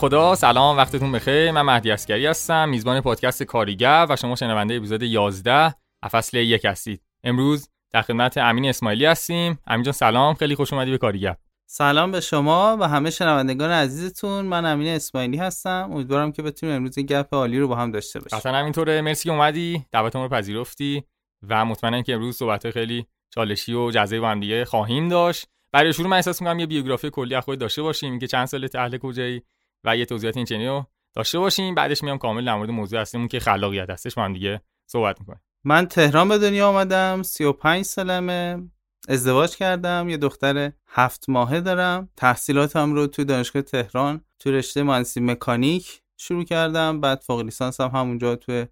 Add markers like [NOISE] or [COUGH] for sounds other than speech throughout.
خدا سلام وقتتون بخیر. من مهدی اسکری هستم میزبان پادکست کاریگر و شما شنونده اپیزود 11 فصل یک هستید. امروز در خدمت امین اسماعیلی هستیم. امین جان سلام. خیلی خوش اومدی به کاریگر. سلام به شما و همه شنوندگان عزیزتون. من امین اسماعیلی هستم. امیدوارم که بتونیم امروز این گپ عالی رو با هم داشته باشیم. قطعا همینطوره. مرسی که اومدی. دعوتمون رو پذیرفتی و مطمئنم که امروز صحبت خیلی چالشی و جزایی با هم دیگه خواهیم داشت. برای شروع من احساس می‌کنم یه بیوگرافی کلی از خود داشته باشیم که چند سال اهل کجایی؟ و یه توضیحات این چنینی رو داشته باشیم. بعدش میام کامل در مورد موضوع اصلیمون که خلاقیت هستش با هم دیگه صحبت می‌کنیم. من تهران به دنیا آمدم 35 سالمه. ازدواج کردم یه دختر هفت ماهه دارم. تحصیلاتم رو تو دانشگاه تهران تو رشته مهندسی مکانیک شروع کردم. بعد فوق لیسانس هم همونجا تو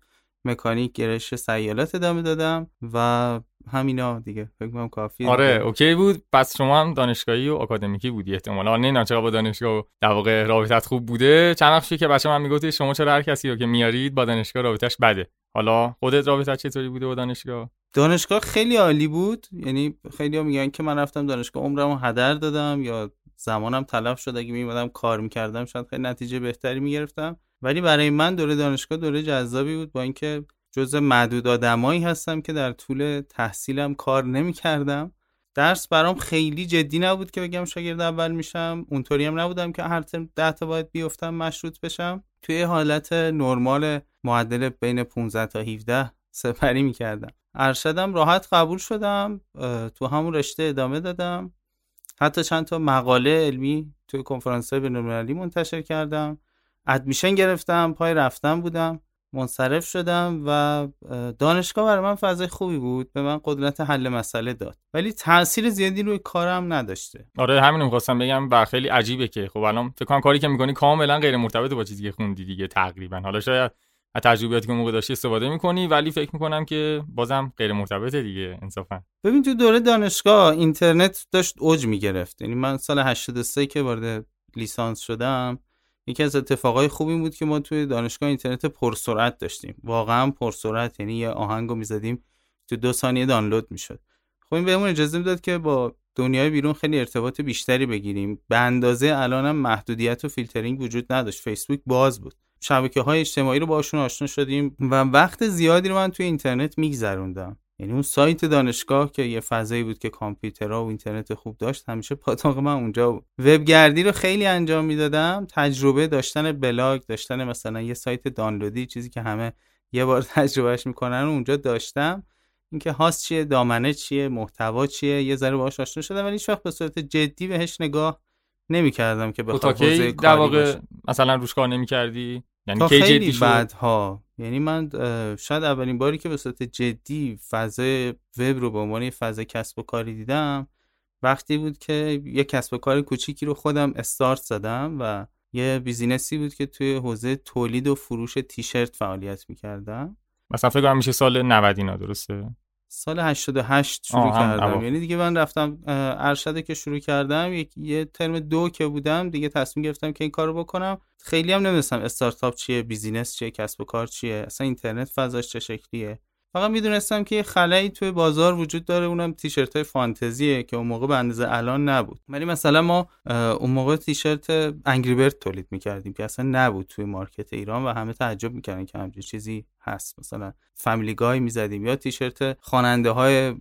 مکانیک گرش سیالات ادامه دادم و همینا دیگه. فکر کنم کافیه آره دیگه. اوکی بود. پس شما هم دانشگاهی و آکادمیکی بودی احتمالاً. نه چرا با دانشگاه در واقع رابطت خوب بوده. چند وقت که بچه من می‌گفتی شما چرا هر کسی رو که میارید با دانشگاه رابطش بده؟ حالا خودت رابطت چطوری بوده با دانشگاه؟ دانشگاه خیلی عالی بود. یعنی خیلی ها میگن که من رفتم دانشگاه عمرمو هدر دادم یا زمانم تلف شد. اگه میمدم کار می‌کردم شاید خیلی نتیجه بهتری می‌گرفتم. ولی برای من دوره دانشگاه دوره جذابی بود با اینکه جز معدود آدمایی هستم که در طول تحصیلم کار نمی‌کردم. درس برام خیلی جدی نبود که بگم شاگرد اول میشم. اونطوری هم نبودم که هر ترم ده تا باید بیفتم مشروط بشم. توی حالت نرمال معدل بین 15 تا 17 سپری می‌کردم. ارشدم راحت قبول شدم تو همون رشته ادامه دادم. حتی چند تا مقاله علمی توی کنفرانس های بین‌المللی منتشر کردم. ادمیشن گرفتم پای رفتن بودم. منصرف شدم و دانشگاه برای من فضای خوبی بود به من قدرت حل مسئله داد. ولی تاثیر زیادی روی کارم نداشته. آره همین می‌خواستم بگم و خیلی عجیبه که خب الان فکر کنم کاری که می‌کنی کاملا غیر مرتبط با چیزی که خوندی دیگه تقریبا. حالا شاید از تجربیاتی که موقع داشتی استفاده می‌کنی ولی فکر می‌کنم که بازم غیر مرتبطه دیگه انصافا. ببین تو دوره دانشگاه اینترنت داشت اوج می‌گرفت. یعنی من سال 83 که وارد لیسانس شدم یکی از اتفاقای خوبی بود که ما توی دانشگاه اینترنت پرسرعت داشتیم. واقعا پرسرعت یعنی یه آهنگو می‌زدیم تو دو ثانیه دانلود می‌شد. خب این بهمون اجازه می‌داد که با دنیای بیرون خیلی ارتباط بیشتری بگیریم. به اندازه الانم محدودیت و فیلترینگ وجود نداشت. فیسبوک باز بود. شبکه های اجتماعی رو باشون آشنا شدیم و وقت زیادی رو من توی اینترنت میگذروندم. یعنی اون سایت دانشگاه که یه فضایی بود که کامپیوترها و اینترنت خوب داشت همیشه پاتوق من اونجا بود. وبگردی رو خیلی انجام می‌دادم. تجربه داشتن بلاگ داشتن مثلا یه سایت دانلودی چیزی که همه یه بار [LAUGHS] تجربهش می‌کنن و اونجا داشتم. اینکه هاست چیه دامنه چیه محتوا چیه یه ذره باهاش آشنا شدم ولی هیچ وقت به صورت جدی بهش نگاه نمی‌کردم که بخوام حوزه در واقع مثلا روش کار نمی‌کردی؟ یعنی کی جدی بعدها یعنی من شاید اولین باری که به صورت جدی فضای وب رو به عنوان فضای کسب و کاری دیدم وقتی بود که یه کسب و کار کوچیکی رو خودم استارت زدم و یه business ی بود که توی حوزه تولید و فروش تیشرت فعالیت می‌کردم. مثلا فکر میشه سال 90 اینا درسته؟ سال 88 شروع آه، کردم. اواخر. یعنی دیگه من رفتم ارشد که شروع کردم یک یه ترم دو که بودم دیگه تصمیم گرفتم که این کارو بکنم. خیلی هم نمی‌دونستم استارتاپ چیه business چیه کسب و کار چیه اصلا اینترنت فضاش چه شکلیه. فقط می‌دونستم که یه خلایی توی بازار وجود داره اونم تیشرت های فانتزیه که اون موقع به اندازه الان نبود. ولی مثلا ما اون موقع تیشرت Angry Bird تولید می‌کردیم که اصلا نبود توی market ایران و همه تعجب می‌کردن که همچین چیزی هست. مثلا Family Guy می‌زدیم یا تیشرت خواننده های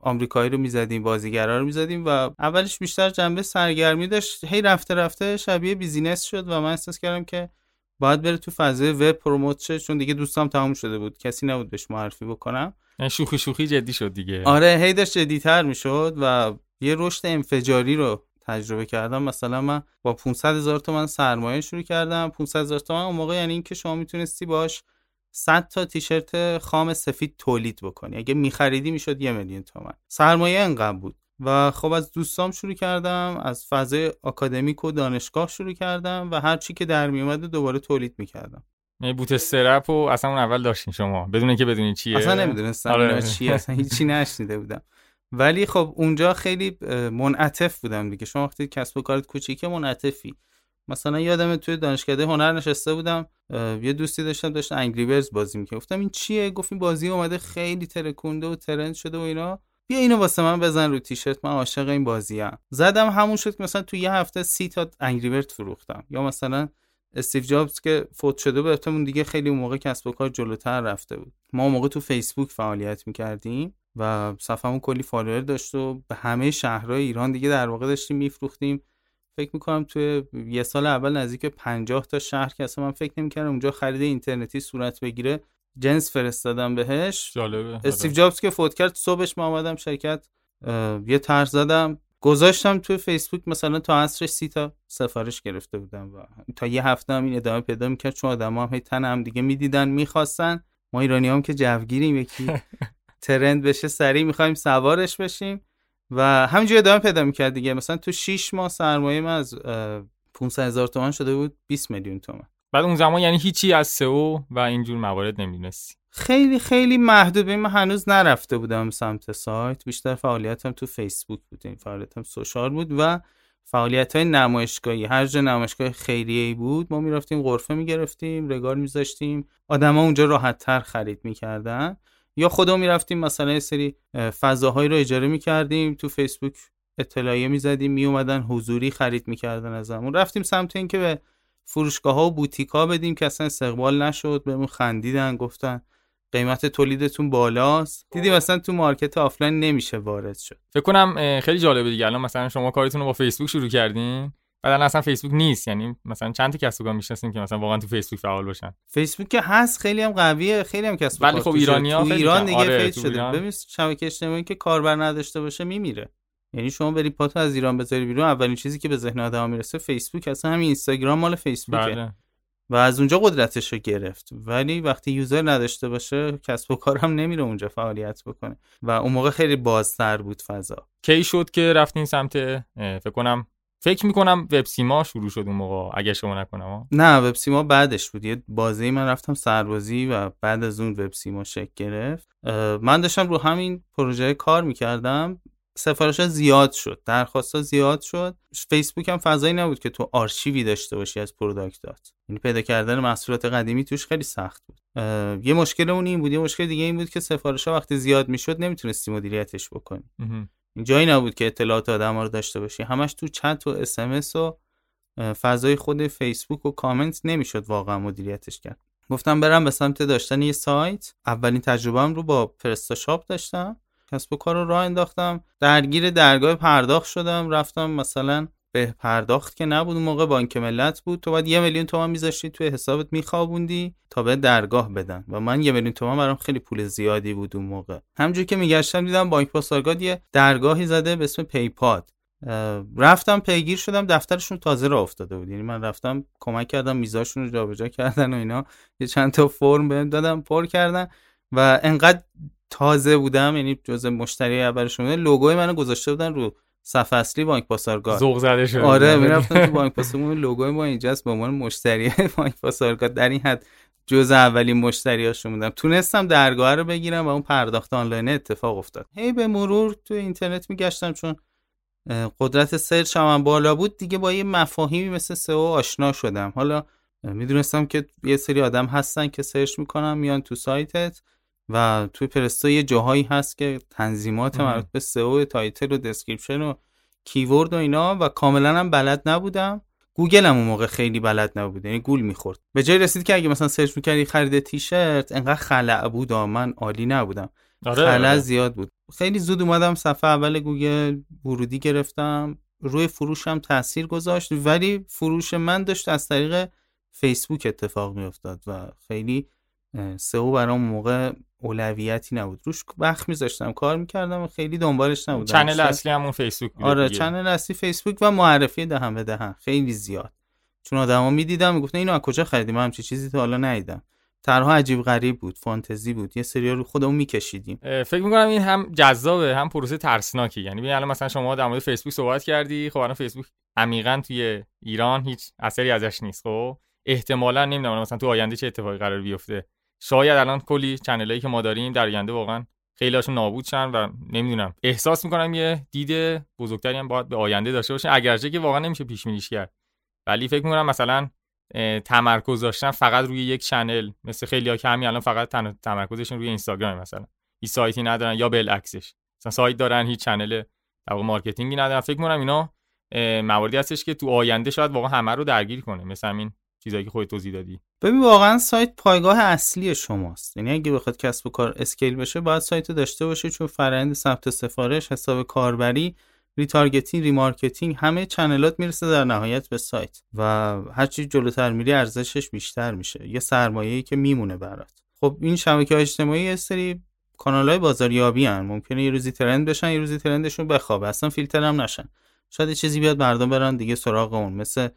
آمریکایی رو می‌زدیم بازیگرا رو می‌زدیم و اولش بیشتر جنبه سرگرمی داشت. هی رفته رفته شبیه business شد و من احساس کردم که باید بره تو فضای وب promote شه چون دیگه دوستام تموم شده بود. کسی نبود بهش معرفی بکنم. شوخی شوخی جدی شد دیگه. آره هی داشت جدیتر می‌شد و یه رشد انفجاری رو تجربه کردم. مثلا من با 500 هزار تومن سرمایه شروع کردم. 500 هزار تومن اون موقع یعنی اینکه شما می‌تونستی باش 100 تا تیشرت خام سفید تولید بکنی. اگه میخریدی می‌شد یه میلیون تومن. سرمایه انقدر بود. و خب از دوستام شروع کردم از فضای آکادمیک و دانشگاه شروع کردم و هر چی که در میومد دوباره تولید می‌کردم. یعنی بوت استرپ و اصلا اون اول داشتین شما. بدون اینکه بدونی چیه. اصلا نمی‌دونستم آره. چیه اصلا هیچی نشنیده بودم. ولی خب اونجا خیلی منعطف بودم دیگه. شما وقتی کسب و کارت کوچیکه منعطفی. مثلا یادم توی دانشکده هنر نشسته بودم یه دوستی داشتم داشت Angry Birds بازی می‌کرد. گفتم این چیه؟ گفت این بازی اومده خیلی ترکونده و ترند شده و اینا. بیا اینو واسه من بزن رو تیشرت من عاشق این بازی ام زدم همون شد که مثلا تو یه هفته سی تا Angry Bird فروختم. یا مثلا استیو جابز که فوت شده بهتمون دیگه خیلی اون موقع کسب و کار جلوتر رفته بود. ما اون موقع تو فیسبوک فعالیت می‌کردیم و صفحمون کلی follower داشت و به همه شهرهای ایران دیگه در واقع داشتیم میفروختیم. فکر می‌کنم توی یه سال اول نزدیک 50 تا شهر که اصلا من فکر نمی‌کردم اونجا خرید اینترنتی صورت بگیره. جنس فرستادم بهش. جالبه استیو جابز که فوت کرد صبحش ما آمدم شرکت یه طرح زدم. گذاشتم توی فیسبوک مثلا تا عصرش سی تا سفارش گرفته بودم و تا یه هفته هم این ادامه پیدا می‌کرد چون آدم هم هی تن هم دیگه می‌دیدن می‌خواستن. ما ایرانی هم که جوگیریم یکی [LAUGHS] ترند بشه سریع می‌خوایم سوارش بشیم. و همینجوری ادامه پیدا می‌کرد دیگه. مثلا تو 6 ماه سرمایه من از 500 هزار تومن شده بود 20 میلیون تومن بعد اون زمان یعنی هیچی از سئو و اینجور موارد نمی‌دونستی. خیلی خیلی محدود به من هنوز نرفته بودم سمت سایت. بیشتر فعالیتم تو فیسبوک بود. این فعالیتم سوشال بود و فعالیت های نمایشگاهی. هر جا نمایشگاه خیریه بود ما می‌رفتیم غرفه می‌گرفتیم رگال میذاشتیم. آدما اونجا راحت تر خرید می‌کردن. یا خودمون می‌رفتیم مثلا یه سری فضاهایی رو اجاره می‌کردیم. تو فیسبوک اطلاعیه می‌زدیم. میومدن حضوری خرید می‌کردن ازمون. رفتیم سمت اینکه به فروشگاه ها و بوتیک ها بدیم که اصلا استقبال نشد بهمون خندیدن گفتن قیمت تولیدتون بالاست. دیدیم مثلا تو market offline نمیشه وارد شد. فکر کنم خیلی جالبه دیگه. الان مثلا شما کارتون رو با فیسبوک شروع کردین بعد الان اصلا فیسبوک نیست. یعنی مثلا چند تا کسب و کار می‌شناسیم که مثلا واقعا تو فیسبوک فعال باشن؟ فیسبوک که هست خیلی هم قویه خیلی هم کسب ولی خب ایرانی ها تو ایران دیگه آره فیس شده. ببین شبکه اجتماعی که کاربر نداشته باشه میمیره. یعنی شما بری پاتو از ایران بذاری بیرون اولین چیزی که به ذهن آدم می‌رسه فیسبوک اصلا همین اینستاگرام مال فیسبوکه. بله. و از اونجا قدرتش رو گرفت. ولی وقتی user نداشته باشه کسب و کار هم نمیره اونجا فعالیت بکنه. و اون موقع خیلی بازتر بود فضا. کی شد که رفتین سمت فکر کنم فکر می‌کنم وب سیما شروع شد اون موقع اگه شما نکنم. نه وب سیما بعدش بود. یه بازی من رفتم سربازی و بعد از اون وب سیما شکل گرفت. من داشتم رو همین پروژه کار می‌کردم. سفارش ها زیاد شد درخواست ها زیاد شد. فیسبوک هم فضایی نبود که تو آرشیوی داشته باشی از پروداکتات. یعنی پیدا کردن محصولات قدیمی توش خیلی سخت بود. یه مشکل اون این بود یه مشکل دیگه این بود که سفارش ها وقتی زیاد می‌شد نمی‌تونستی مدیریتش بکنی. جایی نبود که اطلاعات آدم رو داشته باشی. همش تو چت و اسمس و فضای خود فیسبوک و کامنت نمی‌شد واقعا مدیریتش کرد. گفتم برم به سمت داشتن یه سایت. اولین تجربهم رو با پرستاشاپ داشتم. کسب و کار رو راه انداختم. درگیر درگاه پرداخت شدم. رفتم مثلا به پرداخت که نبود اون موقع بانک ملت بود. تو باید یه میلیون تومن میذاشتی توی حسابت میخوابوندی تا به درگاه بدن. و من یه میلیون تومن برام خیلی پول زیادی بود اون موقع. همجور که میگشتم دیدم بانک پاسارگاد یه درگاهی زده به اسم پیپاد. رفتم پیگیر شدم. دفترشون تازه را افتاده بود. یعنی من رفتم کمک کردم میزاشون رو جابجا کردن و اینا. یه چند تا فرم بهم دادم پر کردن. و انقدر تازه بودم یعنی جزء مشتری اولشون بودم لوگوی منو گذاشته بودن رو صفحه اصلی بانک پاسارگاد. ذوق زده شده آره می‌رفتم تو بانک پاسارگاد. لوگوی ما اینجاست به عنوان مشتری [LAUGHS] بانک پاسارگاد. در این حد جزء اولین مشتریاشون بودم. تونستم درگاه رو بگیرم و اون پرداخت آنلاین اتفاق افتاد. هی به مرور تو اینترنت میگشتم چون قدرت search هم بالا بود. دیگه با یه مفاهیمی مثل SEO آشنا شدم. حالا می‌دونستم که یه سری آدم هستن که search می‌کنن میان تو سایتت. و توی Presta یه جاهایی هست که تنظیمات مربوط به SEO title و description و keyword و اینا و کاملا هم بلد نبودم. گوگل هم اون موقع خیلی بلد نبود یعنی گول می‌خورد. به جای رسید که اگه مثلا search می‌کردی خرید تیشرت انقدر خلأ بود من عالی نبودم. آره. خلأ آره. زیاد بود. خیلی زود اومدم صفحه اول گوگل ورودی گرفتم. روی فروشم تاثیر گذاشت ولی فروش من داشت از طریق فیسبوک اتفاق میافتاد و خیلی SEO برام موقع اولویتی نبود. روش وقت میذاشتم کار می‌کردم و خیلی دنبالش نبودم. channel اصلی همون فیسبوک بود آره channel اصلی فیسبوک و معرفی دهن به دهن. خیلی زیاد. چون آدما می‌دیدم می‌گفتن اینو از کجا خریدیم من همچی چیزی تا حالا ندیدم. طرها عجیب غریب بود فانتزی بود. یه سری رو خودمون میکشیدیم. فکر می‌کنم این هم جذابه هم پروسه ترسناکی. یعنی ببین مثلا شما در مورد فیسبوک صحبت کردی. خب الان فیسبوک عمیقا توی ایران هیچ اثری ازش نیست. خب؟ احتمالا نمی‌دونم مثلا تو آینده چه اتفاقی قرار بیفته. شاید الان کلی چنلایی که ما داریم در آینده واقعا خیلی هاشون نابود شن و نمی‌دونم. احساس می‌کنم یه دید بزرگتری هم باید به آینده داشته باشه. اگرچه که واقعا نمیشه پیش بینیش کرد. ولی فکر می‌کنم مثلا تمرکز داشتن فقط روی یک channel مثل خیلی ها که همین الان فقط تمرکزشون روی اینستاگرام مثلا. هیچ سایتی ندارن یا بالعکسش. مثلا سایت دارن هیچ channel در marketing ی ندارن. فکر می‌کنم اینا مواردی هستش که تو آینده شاید واقعا همه رو درگیر کنه. مثلا این چیزایی که خودت توضیح دادی. ببین واقعا سایت پایگاه اصلی شماست. یعنی اگه بخواد کسب و کار scale بشه باید سایت داشته باشه چون فرآیند ثبت سفارش حساب کاربری retargeting remarketing همه channel ات می‌رسه در نهایت به سایت. و هرچی جلوتر میری ارزشش بیشتر میشه. یه سرمایه‌ای که میمونه برات. خب این شبکه اجتماعی یه سری کانال بازاریابی هن. ممکنه یه روزی trend بشن یه روزی trend شون بخوابه. اصلا فیلتر هم نشن. شاید چیزی بیاد مردم برن دیگه سراغ اون مثل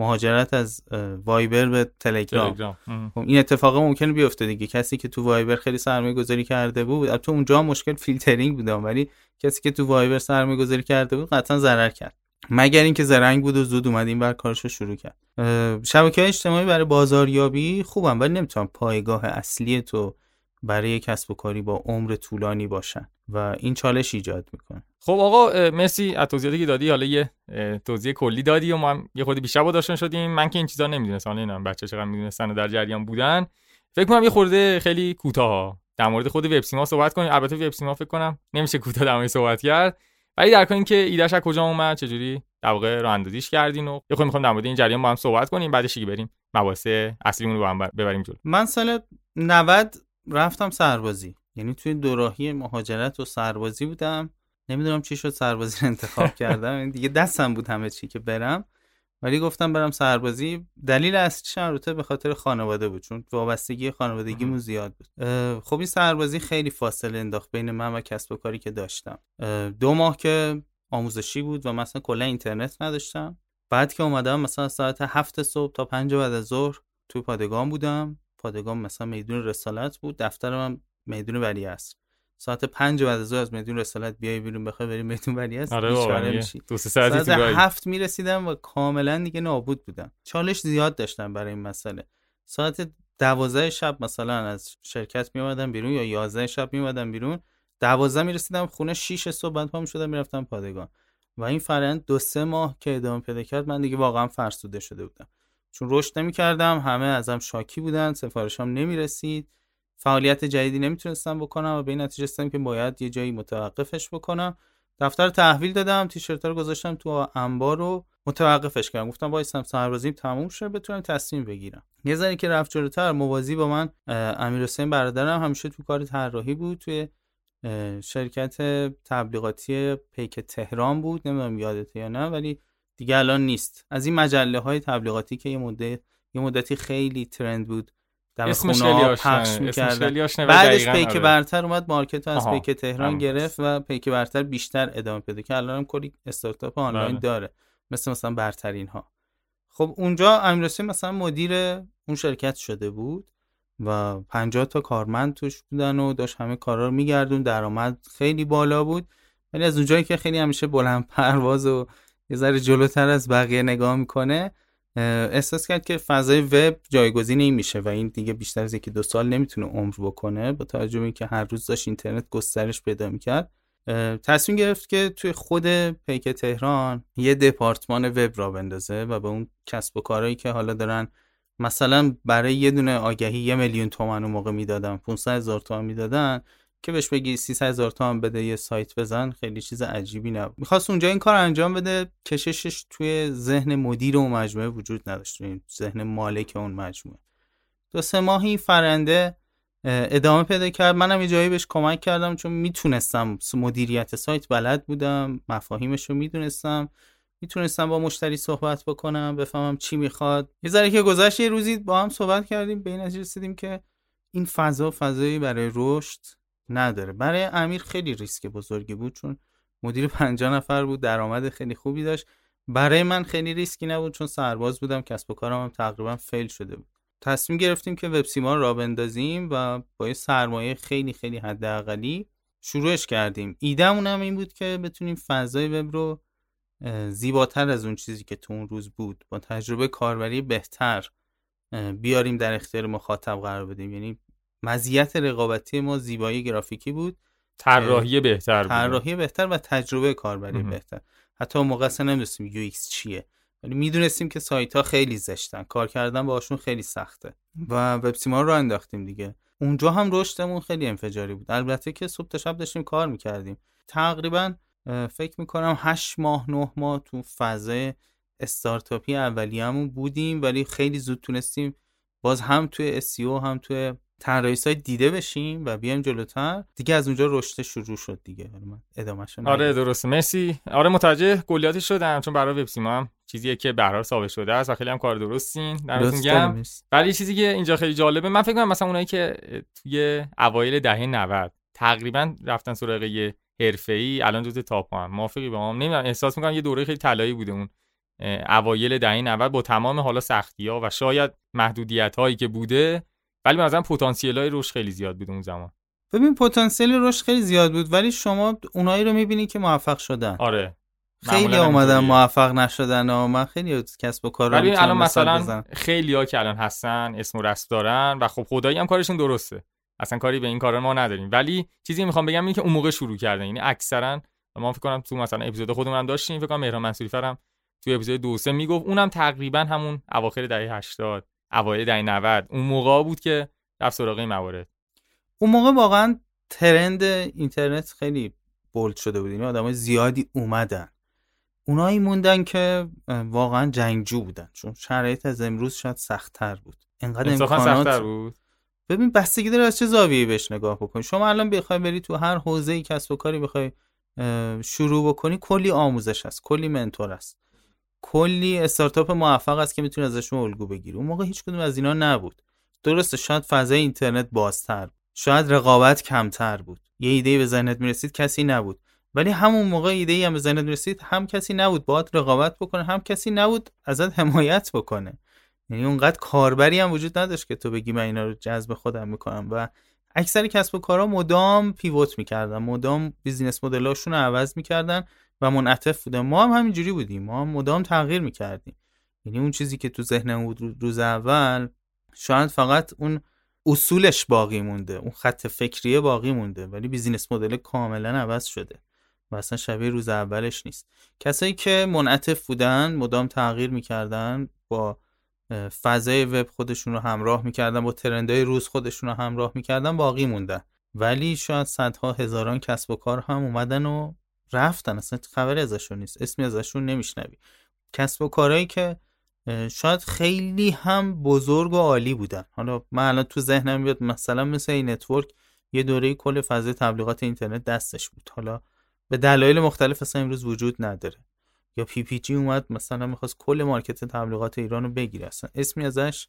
مهاجرت از وایبر به تلگرام. خب این اتفاق ممکنه بیفته دیگه. کسی که تو وایبر خیلی سرمایه گذاری کرده بود تو اونجا مشکل فیلترینگ بود ولی کسی که تو وایبر سرمایه گذاری کرده بود قطعا ضرر کرد. مگر اینکه زرنگ بود و زود اومد این بر کارشو شروع کرد. شبکه اجتماعی برای بازاریابی خوبم ولی نمی‌تونم پایگاه اصلی تو برای کسب و کاری با عمر طولانی باشن و این چالش ایجاد می‌کنه. خب آقا مرسی از توضیحاتی که دادی. حالا یه توضیح کلی دادی و ما هم یه خورده بیشتر با داشتن شدیم. من که این چیزا نمی‌دونستم. نمی‌دونم بچه چقدر می‌دونستن و در جریان بودن. فکر کنم یه خورده خیلی کوتاه در مورد خود وب سیما صحبت کنیم. البته وب سیما فکر کنم نمیشه کوتاه در صحبت کرد. ولی در که ایدهش از کجا اومد چجوری در واقع راه اندازیش کردین و یه خود می‌خوام در مورد این جریان با هم صحبت کنیم. بعدش دیگه بریم. مباحث اصلیمون رو با هم ببریم جلو. من سال 90 رفتم سربازی. یعنی توی دوراهی مهاجرت و سربازی بودم. نمی‌دونم چی شد سربازی رو انتخاب کردم. یعنی دیگه دستم بود همه چی که برم. ولی گفتم برم سربازی. دلیل اصلیش البته به خاطر خانواده بود چون وابستگی خانوادگیمون زیاد بود. خب این سربازی خیلی فاصله انداخت بین من و کسب و کاری که داشتم. دو ماه که آموزشی بود و مثلا کلا اینترنت نداشتم. بعد که اومدم مثلا ساعت هفت صبح تا پنج بعد از ظهر توی پادگان بودم. پادگان مثلا میدون رسالت بود دفتر من میدون ولی است. ساعت پنج بعد از از میدون رسالت بیای بیرون بخوای بریم میدون ولی است آره دو ساعت هفت می‌رسیدم و کاملا دیگه نابود بودم. چالش زیاد داشتم برای این مسئله. ساعت دوازده شب مثلا از شرکت میومدم بیرون یا یازده شب میومدم بیرون دوازده می‌رسیدم خونه 6 صبح بعد پا می‌شدم می‌رفتم پادگان. و این فرند دو سه ماه که ادامه پیدا کرد من دیگه واقعا فرسوده شده بودم. چون رشد نمی‌کردم همه ازم شاکی بودن سفارشام نمی‌رسید. فعالیت جدیدی نمی‌تونستم بکنم و به این نتیجه رسیدم که باید یه جایی متوقفش بکنم. دفتر تحویل دادم تیشرت رو گذاشتم تو انبار رو متوقفش کردم. گفتم وایسم سربازیم تموم شه بتونم تصمیم بگیرم. یه ذره که رفت جلوتر موازی با من امیر حسین برادرم همیشه تو کار طراحی بود توی شرکت تبلیغاتی پیک تهران بود. نمی‌دونم یادته یا نه ولی دیگه الان نیست. از این مجله های تبلیغاتی که یه مدت یه مدتی خیلی ترند بود. در خونه پخش می‌کردن. بعدش پیک آره. برتر اومد مارکت از پیک تهران گرفت و پیک برتر بیشتر ادامه پیدا که الان هم کلی استارتاپ آنلاین بله. داره. مثل مثلا برترین ها خب اونجا امیرحسین مثلا مدیر اون شرکت شده بود و 50 تا کارمند توش بودن و داشت همه کارا رو میگردون درآمد خیلی بالا بود. ولی از اونجایی که خیلی همیشه بلند پرواز و یه ذره جلوتر از بقیه نگاه می‌کنه احساس کرد که فضای وب جایگزین این میشه و این دیگه بیشتر از یکی دو سال نمی‌تونه عمر بکنه با توجه به اینکه هر روز داشت اینترنت گسترش پیدا می‌کرد. تصمیم گرفت که توی خود پیک تهران یه دپارتمان وب را بندازه و به اون کسب و کارهایی که حالا دارن مثلا برای یه دونه آگهی یه میلیون تومن اون موقع می‌دادن 500 هزار تومن می‌دادن. که بهش بگی 300 هزار تومن بده یه سایت بزن خیلی چیز عجیبی نبود. می‌خواست اونجا این کار انجام بده کششش توی ذهن مدیر اون مجموعه وجود نداشت توی ذهن مالک اون مجموعه. دو سه ماهی فرنده ادامه پیدا کرد. منم یه جایی بهش کمک کردم چون می‌تونستم مدیریت سایت بلد بودم مفاهیمش رو می‌دونستم. می‌تونستم با مشتری صحبت بکنم بفهمم چی می‌خواد. یه ذره که گذشت یه روزی با هم صحبت کردیم به این نتیجه رسیدیم که این فضا فضایی برای رشد نداره. برای امیر خیلی ریسک بزرگی بود چون مدیر 50 نفر بود درآمد خیلی خوبی داشت. برای من خیلی ریسکی نبود چون سرباز بودم کسب و کارم هم تقریبا فیل شده بود. تصمیم گرفتیم که وب سیما را بندازیم و با یه سرمایه خیلی خیلی حداقلی شروعش کردیم. ایدهمون هم این بود که بتونیم فضای وب رو زیباتر از اون چیزی که تو اون روز بود با تجربه کاربری بهتر بیاریم در اختیار مخاطب قرار بدیم. یعنی مزیت رقابتی ما زیبایی گرافیکی بود. طراحی بهتر طراحی بهتر و تجربه کاربری بهتر. حتی اون موقع اصلا نمی‌دونستیم UX چیه. ولی می‌دونستیم که سایت ها خیلی زشتن. کار کردن باشون خیلی سخته. و وب سیما رو انداختیم دیگه. اونجا هم رشدمون خیلی انفجاری بود. البته که صبح تا شب داشتیم کار می‌کردیم. تقریبا فکر می‌کنم هشت ماه نه ماه تو فضای استارتاپی اولیه‌مون بودیم. ولی خیلی زود تونستیم باز هم توی SEO هم توی طراحی سایت دیده بشیم و بیایم جلوتر دیگه از اونجا رشد شروع شد دیگه. من ادامهش آره درسته. مرسی. آره متوجه گلیاتی شدم چون برای وب هم چیزیه که به ثابت شده است و خیلی هم کار درستین. دمتون میگم ولی چیزی که اینجا خیلی جالبه من فکر کنم مثلا اونایی که توی اوایل دهه 90 تقریبا رفتن سراغ یه حرفه‌ای الان جزء تاپ هم. موافقی با هم؟ نمی‌دونم احساس می‌کنم یه دوره خیلی طلایی بوده اون اوایل دهه 90 با تمام حالا سختی ها و شاید محدودیت هایی که بوده ولی به نظرم پتانسیل های رشد خیلی زیاد بود اون زمان. ببین پتانسیل رشد خیلی زیاد بود ولی شما اونایی رو می‌بینی که موفق شدن. آره. خیلی اومدن موفق نشدن و من خیلی کسب و کار ولی الان مثلا خیلی ها که الان هستن اسم و رسم دارن و خب خدایی هم کارشون درسته. اصلا کاری به این کارا ما نداریم. ولی چیزی می‌خوام بگم اینه که اون موقع شروع کردن. یعنی اکثرا ما فکر کنم تو مثلا اپیزود خودمون هم داشتیم فکر کنم مهران منصوری فرم تو اپیزود دو سه می‌گفت. اونم تقریبا همون اواخر دهه 80 اوایل دهه 90 اون موقع بود که رفت سراغ این موارد. اون موقع واقعا ترند اینترنت خیلی بولد شده بود. این یعنی آدمای زیادی اومدن. اونایی موندن که واقعا جنگجو بودن. چون شرایط از امروز شاید سختتر بود. انقدر امکانات بود. ببین بستگی داره از چه زاویه‌ای بهش نگاه بکنی. شما الان بخوای بری تو هر حوزه کسب و کاری بخوای شروع بکنی کلی آموزش هست کلی منتور هست. کلی استارتاپ موفق است که می‌تونی ازشون الگو بگیری اون موقع هیچ کدوم از اینا نبود. درسته شاید فضای اینترنت بازتر شاید رقابت کمتر بود. یه ایده به ذهنت می‌رسید کسی نبود. ولی همون موقع ایده ای هم به ذهنت می‌رسید هم کسی نبود. باید رقابت بکنه هم کسی نبود ازت حمایت بکنه. یعنی اونقدر کاربری هم وجود نداشت که تو بگی من اینا رو جذب خودم می‌کنم. و اکثر کسب و کارها مدام pivot می‌کردن. مدام business model اشون رو عوض می‌کردن. و منعطف بودن ما هم همینجوری بودیم. ما هم مدام تغییر می‌کردیم. یعنی اون چیزی که تو ذهنم بود روز اول شاید فقط اون اصولش باقی مونده. اون خط فکریه باقی مونده. ولی business model کاملا عوض شده. و اصلا شبیه روز اولش نیست. کسایی که منعطف بودن مدام تغییر می‌کردن با فضای وب خودشون رو همراه می‌کردن با ترندهای روز خودشون رو همراه می‌کردن باقی موندن. ولی شاید صدها هزاران کسب و کار هم اومدن و رفتن اصلا خبری ازشون نیست. اسمی ازشون نمیشنوی. کسب و کارهایی که شاید خیلی هم بزرگ و عالی بودن. حالا من الان تو ذهنم بیاد مثلا مثل این نتورک یه دوره کل فضای تبلیغات اینترنت دستش بود. حالا به دلایل مختلف اصلا امروز وجود نداره. یا PPG اومد مثلا می‌خواست کل market تبلیغات ایران رو بگیره. اصلا اسمی ازش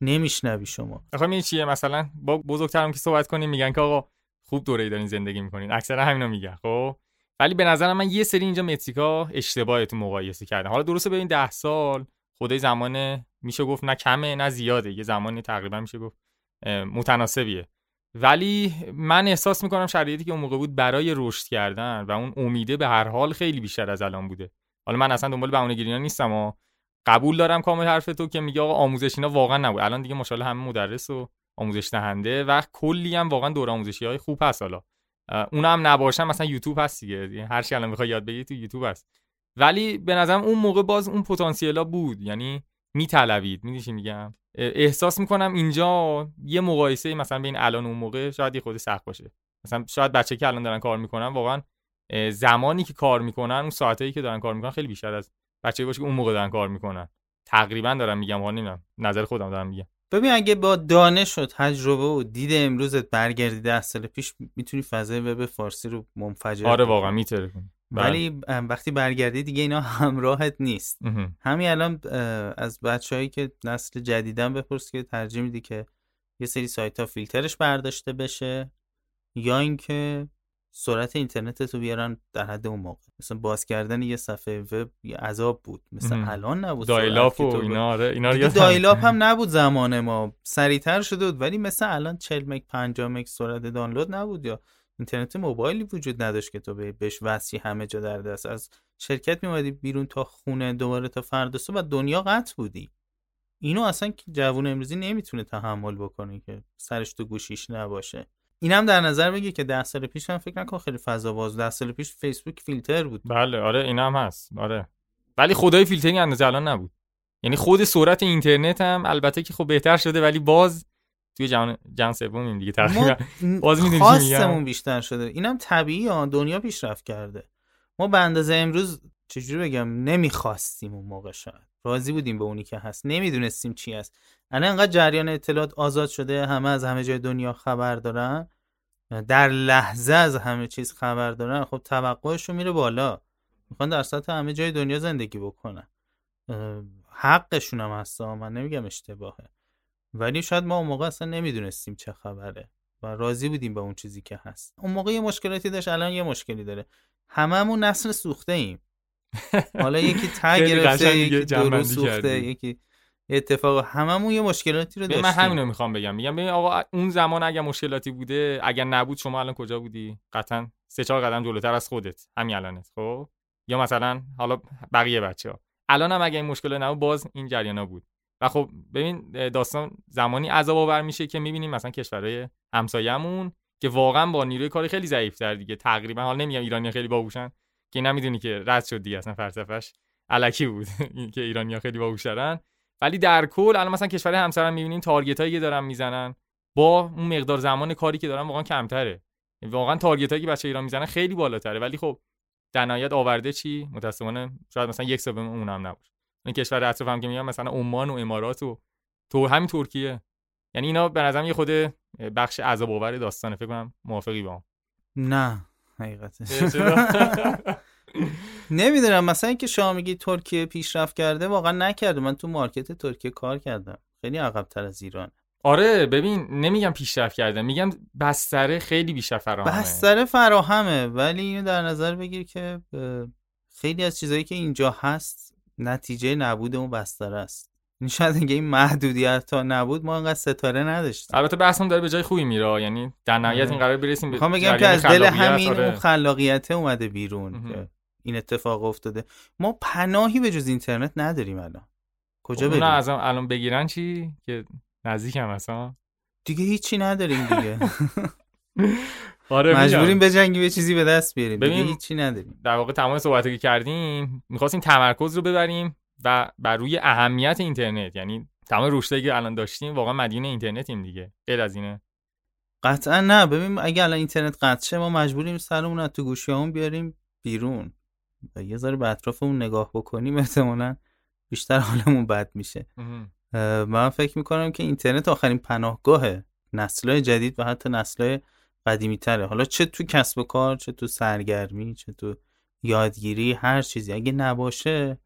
نمیشنوی شما. آخه این چیه؟ مثلا با بزرگترم که صحبت کنیم میگن که آقا خوب دوره ای دارین زندگی می‌کنین. اکثرا همینا میگن خب؟ ولی به نظر من یه سری اینجا metric ا اشتباهی تو مقایسه کردن. حالا درسته ببین ده سال خدای زمان میشه گفت نه کمه نه زیاده. یه زمانی تقریبا میشه گفت متناسبیه. ولی من احساس می‌کنم شرایطی که اون موقع بود برای رشد کردن و اون امیده به هر حال خیلی بیشتر از الان بوده. حالا من اصلا دنبال بهونه گیری نیستم و قبول دارم کامل حرف تو که میگه آقا آموزش اینا واقعا نبود. الان دیگه ماشاءالله همه مدرس و آموزش دهنده و کلی هم واقعا دور آموزشی های خوب هست حالا. اون هم نباشم مثلا یوتیوب هست دیگه. یعنی هر چی الان می‌خوای یاد بگیری تو یوتیوب هست. ولی به نظرم اون موقع باز اون پتانسیلا بود. یعنی میطلبید. می‌دونی میگم؟ احساس می‌کنم اینجا یه مقایسه مثلا بین الان اون موقع شاید خود سخت باشه. مثلا شاید بچه که الان دارن کار می‌کنن واقعا زمانی که کار می‌کنن اون ساعتایی که دارن کار می‌کنن خیلی بیشتر از بچه‌ای باشه که اون موقع دارن کار می‌کنن. تقریبا دارم میگم حالا نمی‌دونم. نظر خودم دارم میگم. ببین اگه با دانش و تجربه و دید امروزت برگردی ده سال پیش می‌تونی فضای وب فارسی رو منفجر آره واقعا میتره بله. ولی وقتی برگردی دیگه اینا همراهت نیست. همین الان از بچههایی که نسل جدیدن بپرس که ترجیح میدی که یه سری سایت ها فیلترش برداشته بشه یا اینکه سرعت اینترنت تو بیارن در حد اون موقع. مثلا باز کردن یه صفحه وب یه عذاب بود. مثلا الان نبود dial-up و اینا آره اینا dial-up هم نبود زمان ما. سریعتر شده بود ولی مثلا الان 40 مگ 50 مگ سرعت دانلود نبود یا اینترنت موبایلی وجود نداشت که تو بهش وصی همه جا در دست. از شرکت میومدی بیرون تا خونه دوباره تا فردا و دنیا قطع بودی. اینو اصلا جوون امروزی نمی‌تونه تحمل بکنه که سرش تو گوشیش نباشه. اینم در نظر بگی که ده سال پیش هم فکر نکن خیلی فضا باز. ده سال پیش فیسبوک فیلتر بود. بله آره اینم هست. آره. ولی خدای فیلتری اندازه الان نبود. یعنی خود سرعت اینترنت هم البته که خب بهتر شده ولی باز توی جهان جهان سوم دیگه تقریبا. باز خواستمون بیشتر شده. اینم طبیعی ها دنیا پیشرفت کرده. ما به اندازه امروز چجوری بگم؟ نمی‌خواستیم اون موقع شاید. راضی بودیم به اونی که هست. نمی‌دونستیم چی هست. الان انقدر جریان اطلاعات آزاد شده همه از همه جای دنیا خبر دارن. در لحظه از همه چیز خبر دارن خب توقعشون میره بالا. می‌خوان در سطح همه جای دنیا زندگی بکنن. حقشون هم هست من نمیگم اشتباهه. ولی شاید ما اون موقع اصلا نمی‌دونستیم چه خبره و راضی بودیم به اون چیزی که هست. اون موقع یه مشکلاتی داشت الان یه مشکلی داره. هممون نسل سوخته ایم. [LAUGHS] حالا یکی ته گرفته یکی درو سوخته یکی اتفاق هممون یه مشکلاتی رو داشتیم من همینو می‌خوام بگم. میگم ببین آقا اون زمان اگه مشکلاتی بوده اگر نبود شما الان کجا بودی؟ قطعا سه چهار قدم جلوتر از خودت. همین الانت خب؟ یا مثلا حالا بقیه بچه ها الان هم اگه این مشکل نبود باز این جریانا بود. و خب ببین داستان زمانی عذاب آور میشه که می‌بینیم مثلا کشورهای همسایه‌مون که واقعا با نیروی کاری خیلی ضعیف‌تر دیگه. تقریبا حالا نمیگم ایرانی خیلی باهوشن که نمی‌دونی که رد شد دیگه اصلا فلسفه‌اش الکی بود [LAUGHS] که ایرانیا خیلی باهوشترن. ولی در کل الان مثلا کشور همسرم می‌بینیم تارگت هایی که دارن می‌زنن با اون مقدار زمان کاری که دارن واقعا کمتره. واقعا تارگت هایی که بچه ایران می‌زنن خیلی بالاتره. ولی خب در نهایت آورده چی؟ متاسفانه شاید مثلا یک سوم اون هم نباشه. این کشور اطراف هم که میگم مثلا عمان و امارات و تو همین ترکیه. یعنی اینا به نظرم یه خود بخش عذاب آور داستانه. فکر کنم موافقی با نه حقیقتش [LAUGHS] نمی‌دونم مثلا اینکه شما میگی ترکیه پیشرفت کرده واقعا نکرده من تو مارکت ترکیه کار کردم. خیلی عقب تر از ایران آره ببین نمیگم پیشرفت کرده میگم بستره خیلی بیشتر فراهمه. بستره فراهمه ولی اینو در نظر بگیر که خیلی از چیزایی که اینجا هست نتیجه نبود اون بستره است. این شاید اینکه این محدودیت تا نبود ما انقدر ستاره نداشتیم. البته بحثمون داره به جای خوبی میره یعنی در نهایت این قرار برسیم به بگم که از دل همین آره. اون خلاقیت اومده بیرون این اتفاق افتاده. ما پناهی به جز اینترنت نداریم الان. کجا بریم؟ از الان بگیرن چی؟ که نزدیکم اصلا. دیگه هیچی نداریم دیگه. [LAUGHS] آره مجبوریم به جنگی به چیزی به دست بیاریم. دیگه هیچی نداریم. در واقع تمام صحبتی که کردیم می‌خواستیم تمرکز رو ببریم و بر روی اهمیت اینترنت. یعنی تمام رشدی که الان داشتیم واقعا مدیون اینترنتیم دیگه. غیر از اینه. قطعا نه. ببین اگه الان اینترنت قطع شه ما مجبوریم سرمون از تو گوشیامون بیاریم بیرون. و یه ذره به اطرافمون نگاه بکنیم [LAUGHS] احتمالا بیشتر حالمون بد میشه. من فکر می‌کنم که اینترنت آخرین پناهگاه نسلهای جدید و حتی نسلهای قدیمی تره حالا چه تو کسب و کار چه تو سرگرمی چه تو یادگیری هر چیزی. اگه نباشه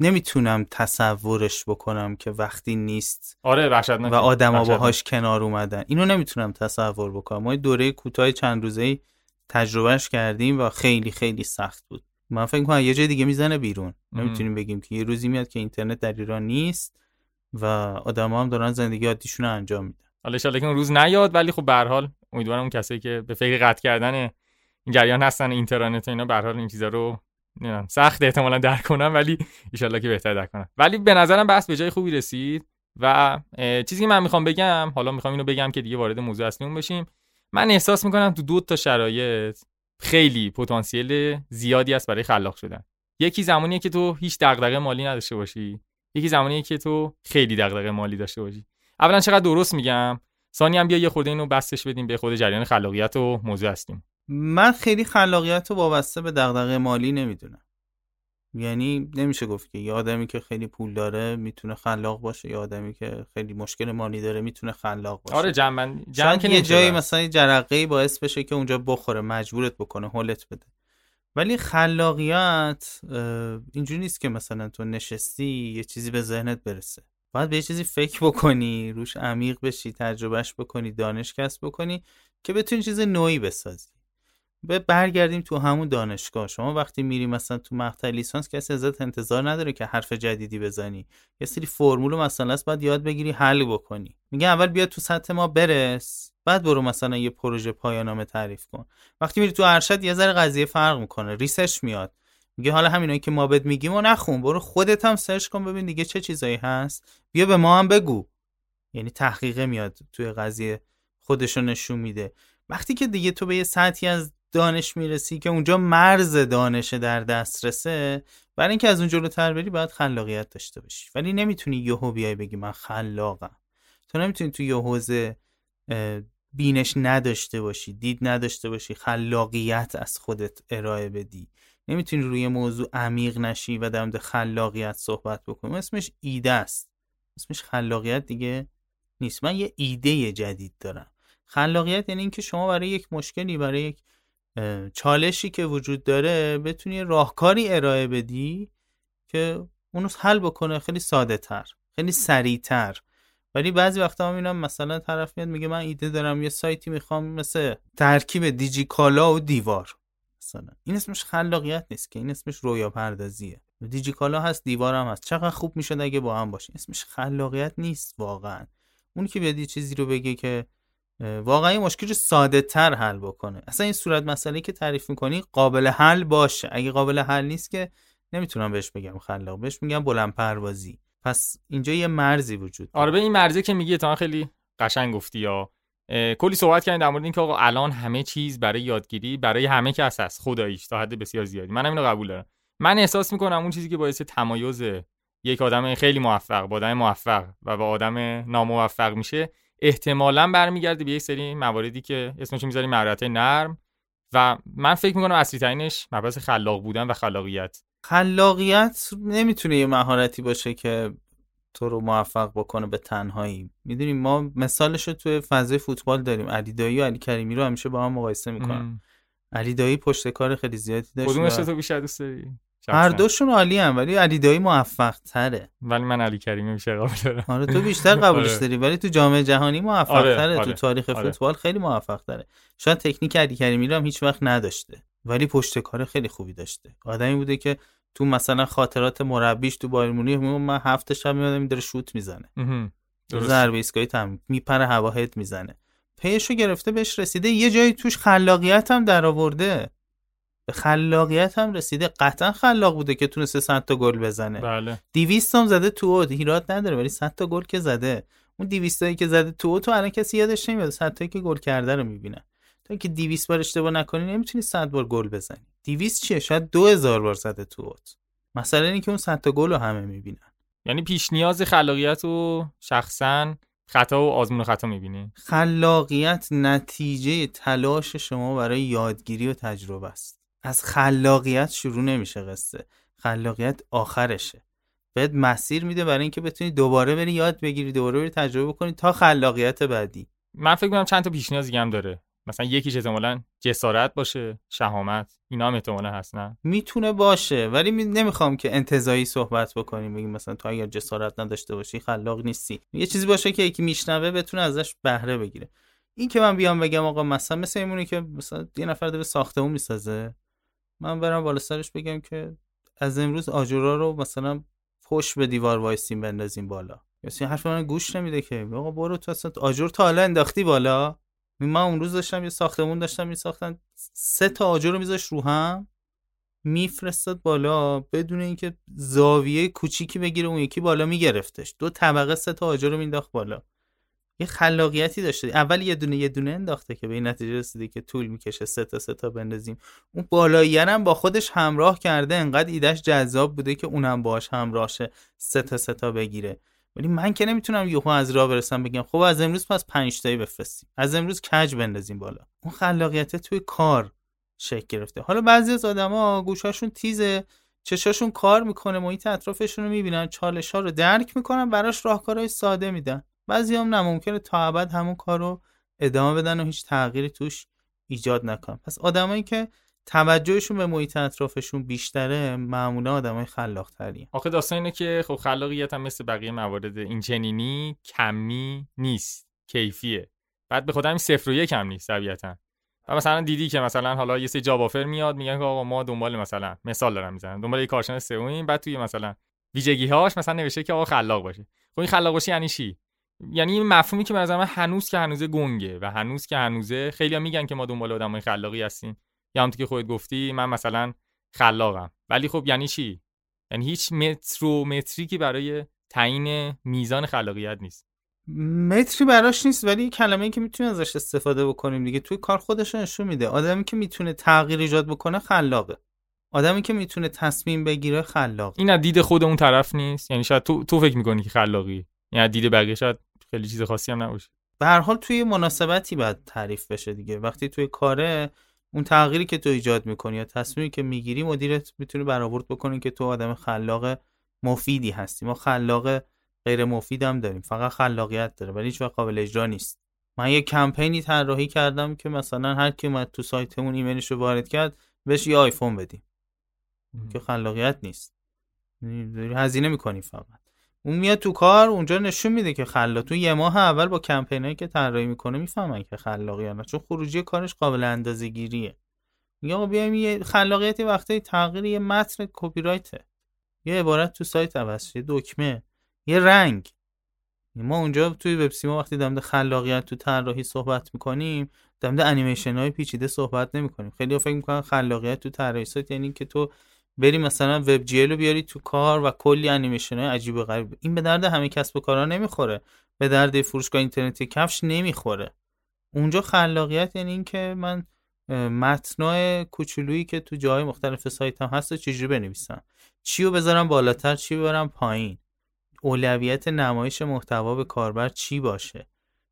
نمی‌تونم تصورش بکنم که وقتی نیست آره و آدما باهاش کنار اومدن. اینو نمی‌تونم تصور بکنم. ما دوره کوتاه چند روزه تجربهش کردیم و خیلی خیلی سخت بود. من فکر کنم یه جای دیگه می‌زنه بیرون. نمی‌تونیم بگیم که یه روزی میاد که اینترنت در ایران نیست و آدما هم دارن زندگی عادیشون رو انجام میدن. حالا ان که اون روز نیاد ولی خب به حال امیدوارم اون کسایی که به فکر قطع کردن این جریان هستن اینترنت و اینا به حال این چیزا رو نمی‌دونم سخت احتمالا درک کنم ولی ان که بهتر درک کنم ولی به نظرم بحث به جای خوبی رسید و چیزی که من می‌خوام بگم حالا می‌خوام اینو بگم که دیگه وارد موضوع اصلیمون بشیم من احساس می‌کنم تو دو تا شرایط خیلی پتانسیل زیادی است برای خلاق شدن. یکی زمانیه که تو هیچ دغدغه مالی نداشته باشی. یکی زمانیه که تو خیلی دغدغه مالی داشته باشی. اولا چقدر درست میگم؟ ثانی هم بیا یه خورده اینو بستش بدیم به خود جریان خلاقیت و موضوع هستیم. من خیلی خلاقیت رو وابسته به دغدغه مالی نمی‌دونم. یعنی نمیشه گفت که یه آدمی که خیلی پول داره می‌تونه خلاق باشه یه آدمی که خیلی مشکل مالی داره می‌تونه خلاق باشه. آره جمع جمع که یه جایی مثلا جرقه باعث بشه که اونجا بخوره مجبورت بکنه هولت بده. ولی خلاقیت اینجوری نیست که مثلا تو نشستی یه چیزی به ذهنت برسه. باید به یه چیزی فکر بکنی روش عمیق بشی تجربهش بکنی دانش کسب بکنی که بتونی چیز نوعی بسازی. برگردیم تو همون دانشگاه. شما وقتی میری مثلا تو مقطع لیسانس کسی ازت انتظار نداره که حرف جدیدی بزنی. یه سری فرمول مثلا است باید یاد بگیری حل بکنی. میگه اول بیا تو سطح ما برس بعد برو مثلا یه پروژه پایانامه تعریف کن. وقتی میری تو ارشد یه ذره قضیه فرق می‌کنه research میاد. میگه حالا همینایی که ما بهت میگیم و نخون برو خودت هم search کن ببین دیگه چه چیزایی هست. بیا به ما هم بگو. یعنی تحقیقه میاد توی قضیه خودشو نشون میده. وقتی که دیگه تو به یه سطحی از دانش می‌رسی که اونجا مرز دانش در دسترسه برای اینکه از اون جلوتر بری باید خلاقیت داشته باشی. ولی نمی‌تونی یهو بیای بگی من خلاقم. تو نمی‌تونی تو یه حوزه بینش نداشته باشی دید نداشته باشی خلاقیت از خودت ارائه بدی. نمی‌تونی روی موضوع عمیق نشی و در مورد خلاقیت صحبت بکنی. اسمش ایده است. اسمش خلاقیت دیگه نیست. من یه ایده جدید دارم. خلاقیت یعنی اینکه شما برای یک مشکلی برای یک چالشی که وجود داره بتونی راهکاری ارائه بدی که اونو حل بکنه خیلی ساده تر خیلی سریع تر. ولی بعضی وقتا می‌بینم مثلا طرف میاد میگه من ایده دارم یه سایتی می‌خوام مثل ترکیب دیجی کالا و دیوار مثلا. این اسمش خلاقیت نیست که این اسمش رویا پردازیه. دیجی کالا هست دیوار هم هست. چقدر خوب می‌شد اگه با هم باشه اسمش خلاقیت نیست واقعا. اون که بیاد چیزی رو بگه که واقعا این مشکل رو ساده تر حل بکنه. اصلا این صورت مسئله که تعریف می‌کنی قابل حل باشه. اگه قابل حل نیست که نمی‌تونم بهش بگم خلاق. بهش میگم بلند پروازی. پس اینجا یه مرزی وجود آره به این مرزی که میگی تا خیلی قشنگ گفتی یا. کلی صحبت کردیم در مورد اینکه آقا الان همه چیز برای یادگیری برای همه کس هست. خداییش تا حد بسیار زیادی. من اینو قبول دارم. من احساس می‌کنم اون چیزی که باعث تمایز یک آدم خیلی موفق با آدم موفق و با آدم ناموفق میشه احتمالا برمیگرده به یک سری مواردی که اسمش می‌ذاریم مهارت نرم و من فکر می‌کنم اصلی ترینش مبحث خلاق بودن و خلاقیت. خلاقیت نمی‌تونه یه مهارتی باشه که تو رو موفق بکنه به تنهایی. می‌دونیم ما مثالش رو توی فضای فوتبال داریم. علی دایی و علی کریمی رو همیشه با هم مقایسه می‌کنم علی دایی پشت کار خیلی زیادی داشت کدومش تو بیشتر دوست داری؟ هر دوشون عالی هم ولی علی دایی موفق تره ولی من علی کریمی بیشتر قبول دارم. آره تو بیشتر [LAUGHS] قبولش آره. داری ولی تو جامعه جهانی موفق آره، تره آره، تو تاریخ آره. فوتبال خیلی موفق تره شاید تکنیک علی کریمی رو هم هیچ وقت نداشته ولی پشت کار خیلی خوبی داشته. آدمی بوده که تو مثلا خاطرات مربیش تو بایر مونیخ من هفته شب میادم داره شوت می‌زنه. ضربه ایستگاهی تم میپره هوا هد می‌زنه. پیشو گرفته بهش رسیده یه جایی توش خلاقیت هم در آورده به خلاقیت هم رسیده. قطعا خلاق بوده که تونسته 100 تا گل بزنه. بله. 200 هم زده تو اوت. هیرات نداره ولی 100 تا گل که زده. اون 200 تایی که زده تو اوت الان کسی یادش نمیاد. 100 تایی که گل کرده رو می‌بینه تا اینکه 200 بار اشتباه نکنی نمی‌تونی 100 بار گل بزنی. 200 چیه؟ شاید 2000 بار زده تو اوت. مثلا اینکه اون 100 تا گل رو همه می‌بینن. یعنی پیش نیاز خلاقیت و شخصا خطا و آزمون و خطا می‌بینی؟ خلاقیت نتیجه تلاش شما برای یادگیری و تجربه است. از خلاقیت شروع نمیشه قصه. خلاقیت آخرشه. بهت مسیر میده برای اینکه بتونی دوباره بری یاد بگیری دوباره بری تجربه کنی تا خلاقیت بعدی. من فکر کنم چند تا پیش نیاز هم داره. مثلا یکیش احتمالا جسارت باشه شهامت. اینا هم احتمالا هست نه؟ می‌تونه باشه ولی می... نمی‌خوام که انتظایی صحبت بکنیم بگیم مثلا تو اگر جسارت نداشته باشی خلاق نیستی. یه چیزی باشه که یکی میشنوه بتونه ازش بهره بگیره. این که من بیام بگم آقا مثلا مثل ایمونی که مثلا یه نفر داره ساختمون می‌سازه. من برم بالا سرش بگم که از امروز آجورا رو مثلا پشت به دیوار وایسیم بندازیم بالا. یا حرف من گوش نمیده که. آقا برو تو اصلا آجر تا حالا انداختی بالا. من اون روز داشتم یه ساختمون داشتم میساختن. سه تا آجر رو میذاش رو هم. میفرستاد بالا بدون اینکه زاویه کوچیکی بگیره اون یکی بالا میگرفتش. دو طبقه سه تا آجر رو مینداخت بالا. یه خلاقیتی داشته. اول یه دونه یه دونه انداخته که به این نتیجه رسیده که طول می‌کشه سه تا سه تا بندازیم. اون بالایی هم با خودش همراه کرده. انقدر ایدهش جذاب بوده که اونم باش همراه شه. سه تا سه تا بگیره. ولی من که نمی‌تونم یهو از راه برسم بگم خب از امروز پس 5 تایی بفرستیم. از امروز کج بندازیم بالا؟ اون خلاقیت توی کار شکل گرفته. حالا بعضی از آدما گوشاشون تیزه چشاشون کار می‌کنه محیط اطرافشون رو می‌بینن چالش ها رو درک می‌کنن براش راهکارهای ساده میدن. بعضی هم نه تا ابد همون کار رو ادامه بدن و هیچ تغییری توش ایجاد نکنن. پس آدمایی که توجهشون به محیط اطرافشون بیشتره معمولا آدمای خلاق ترین آخه داستان اینه که خب خلاقیت هم مثل بقیه موارد این چنینی کمی نیست کیفیه. بعد به خودم صفر و یک هم نیست طبیعتا. و مثلا دیدی که مثلا حالا یه سری جاب آفر میاد میگن که آقا ما دنبال مثلا مثال دارم می‌زنم دنبال یه کارشناس سئو بعد توی مثلا ویژگی هاش مثلا نوشته که آقا خلاق باشه. خب این خلاق باشه یعنی چی؟ یعنی این مفهومی که به هنوز که هنوز گنگه و هنوز که هنوزه خیلی میگن که ما دنبال آدمای خلاقی هستیم. یا همونطور که خودت گفتی من مثلا خلاقم. ولی خب یعنی چی؟ یعنی هیچ متری برای تعیین میزان خلاقیت نیست. متری براش نیست ولی کلمه ای که می‌تونیم ازش استفاده بکنیم دیگه توی کار خودش نشون میده. آدمی که می‌تونه تغییر ایجاد بکنه خلاقه. آدمی که می‌تونه تصمیم بگیره خلاق این از دید خود اون طرف نیست؟ یعنی شاید تو تو فکر می‌کنی که خلاقی. یعنی دید بقیه شاید خیلی چیز خاصی هم نباشه. به هر حال توی مناسبتی باید تعریف بشه دیگه. وقتی توی کاره اون تغییری که تو ایجاد می‌کنی یا تصمیمی که می‌گیری مدیرت می‌تونه برآورد بکنه که تو آدم خلاق مفیدی هستی. ما خلاق غیر مفید هم داریم. فقط خلاقیت داره ولی هیچ قابل اجرا نیست. من یه کمپینی طراحی کردم که مثلا هر کی اومد تو سایتمون ایمیلش رو وارد کرد بهش یه آیفون بدیم. که خلاقیت نیست. یعنی هزینه می‌کنی فقط. اون میاد تو کار اونجا نشون میده که خلاق. تو یه ماه اول با کمپینایی که طراحی می‌کنه می‌فهمن که خلاقی نه. چون خروجی کارش قابل اندازه گیریه آقا بیایم یه خلاقیتی وقتی تغییر یه متن کپی رایته یه عبارت تو سایت عوض یه دکمه یه رنگ. ما اونجا توی وب سیما وقتی در خلاقیت تو طراحی صحبت می‌کنیم در انیمیشن های پیچیده صحبت نمی‌کنیم. خیلی فکر می‌کنن خلاقیت تو طراحی سایت یعنی که تو بری مثلا وب جی رو بیاری تو کار و کلی انیمیشن های عجیب و غریب. این به درد همه کسب و کارا نمی‌خوره. به درد فروشگاه اینترنتی کفش نمی‌خوره. اونجا خلاقیت یعنی اینکه من متنای کوچولویی که تو جای مختلف سایت هم هست چجوری بنویسم؟ چی رو بذارم بالاتر چی ببرم پایین؟ اولویت نمایش محتوا به کاربر چی باشه؟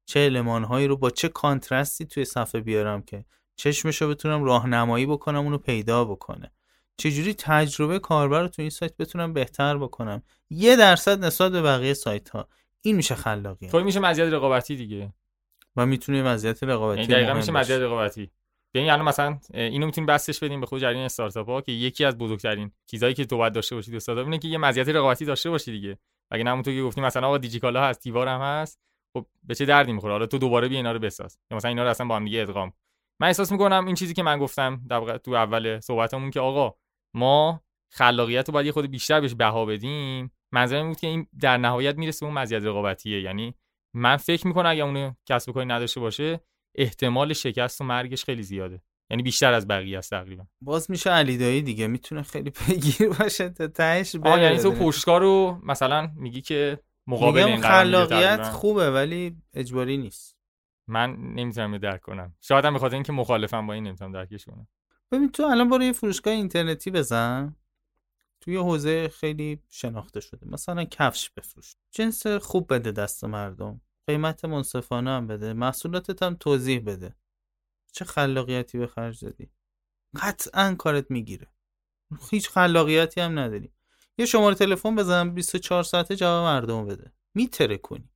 چه المانهایی رو با چه کانترستی توی صفحه بیارم که چشمش رو بتونم راهنمایی بکنم اونو پیدا بکنه؟ چجوری تجربه کاربر رو تو این سایت بتونم بهتر بکنم؟ یه درصد نسبت به بقیه سایت ها این میشه خلاقیت. تو میشه مزیت رقابتی دیگه. و می‌تونه مزیت رقابتی یعنی دقیقاً میشه مزیت رقابتی. ببین الان مثلا اینو می‌تونیم بستش بدیم به خود جریان استارتاپ ها که یکی از بزرگترین چیزایی که تو باید داشته باشید استارتاپ اینه که یه مزیت رقابتی داشته باشی دیگه. اگه همونطور که گفتیم مثلا آقا دیجیکالا هست تیوار هم هست خب به چه دردی می‌خوره؟ حالا تو دوباره بیا اینا رو بساز. یا مثلا اینا رو اصلا با هم دیگه ادغام. من احساس می‌کنم این چیزی که من گفتم در تو اول صحبتمون که آقا ما خلاقیت رو باید یه خود بیشتر بهش بها بدیم. منظرم بود که این در نهایت می‌رسه به اون مزیت رقابتیه. یعنی من فکر می‌کنم اگه اون کسب و کاری نداشته باشه احتمال شکست و مرگش خیلی زیاده. یعنی بیشتر از بقیه است تقریبا. باز میشه علی دایی دیگه. می‌تونه خیلی [LAUGHS] پیگیر باشه تا تهش بره یعنی تو پشتکار رو مثلا میگی که مقابل این خلاقیت خوبه ولی اجباری نیست. من نمی‌تونم درک کنم. شاید هم به خاطر اینکه مخالفم با این نمی‌تونم درکش کنم. ببین تو الان برو یه فروشگاه اینترنتی بزن. توی حوزه خیلی شناخته شده. مثلا کفش بفروش. جنس خوب بده دست مردم. قیمت منصفانه هم بده. محصولاتت هم توضیح بده. چه خلاقیتی به خرج دادی. قطعا کارت می‌گیره. هیچ خلاقیتی هم نداری. یه شماره تلفن بزن 24 ساعته جواب مردم بده. میتره کنی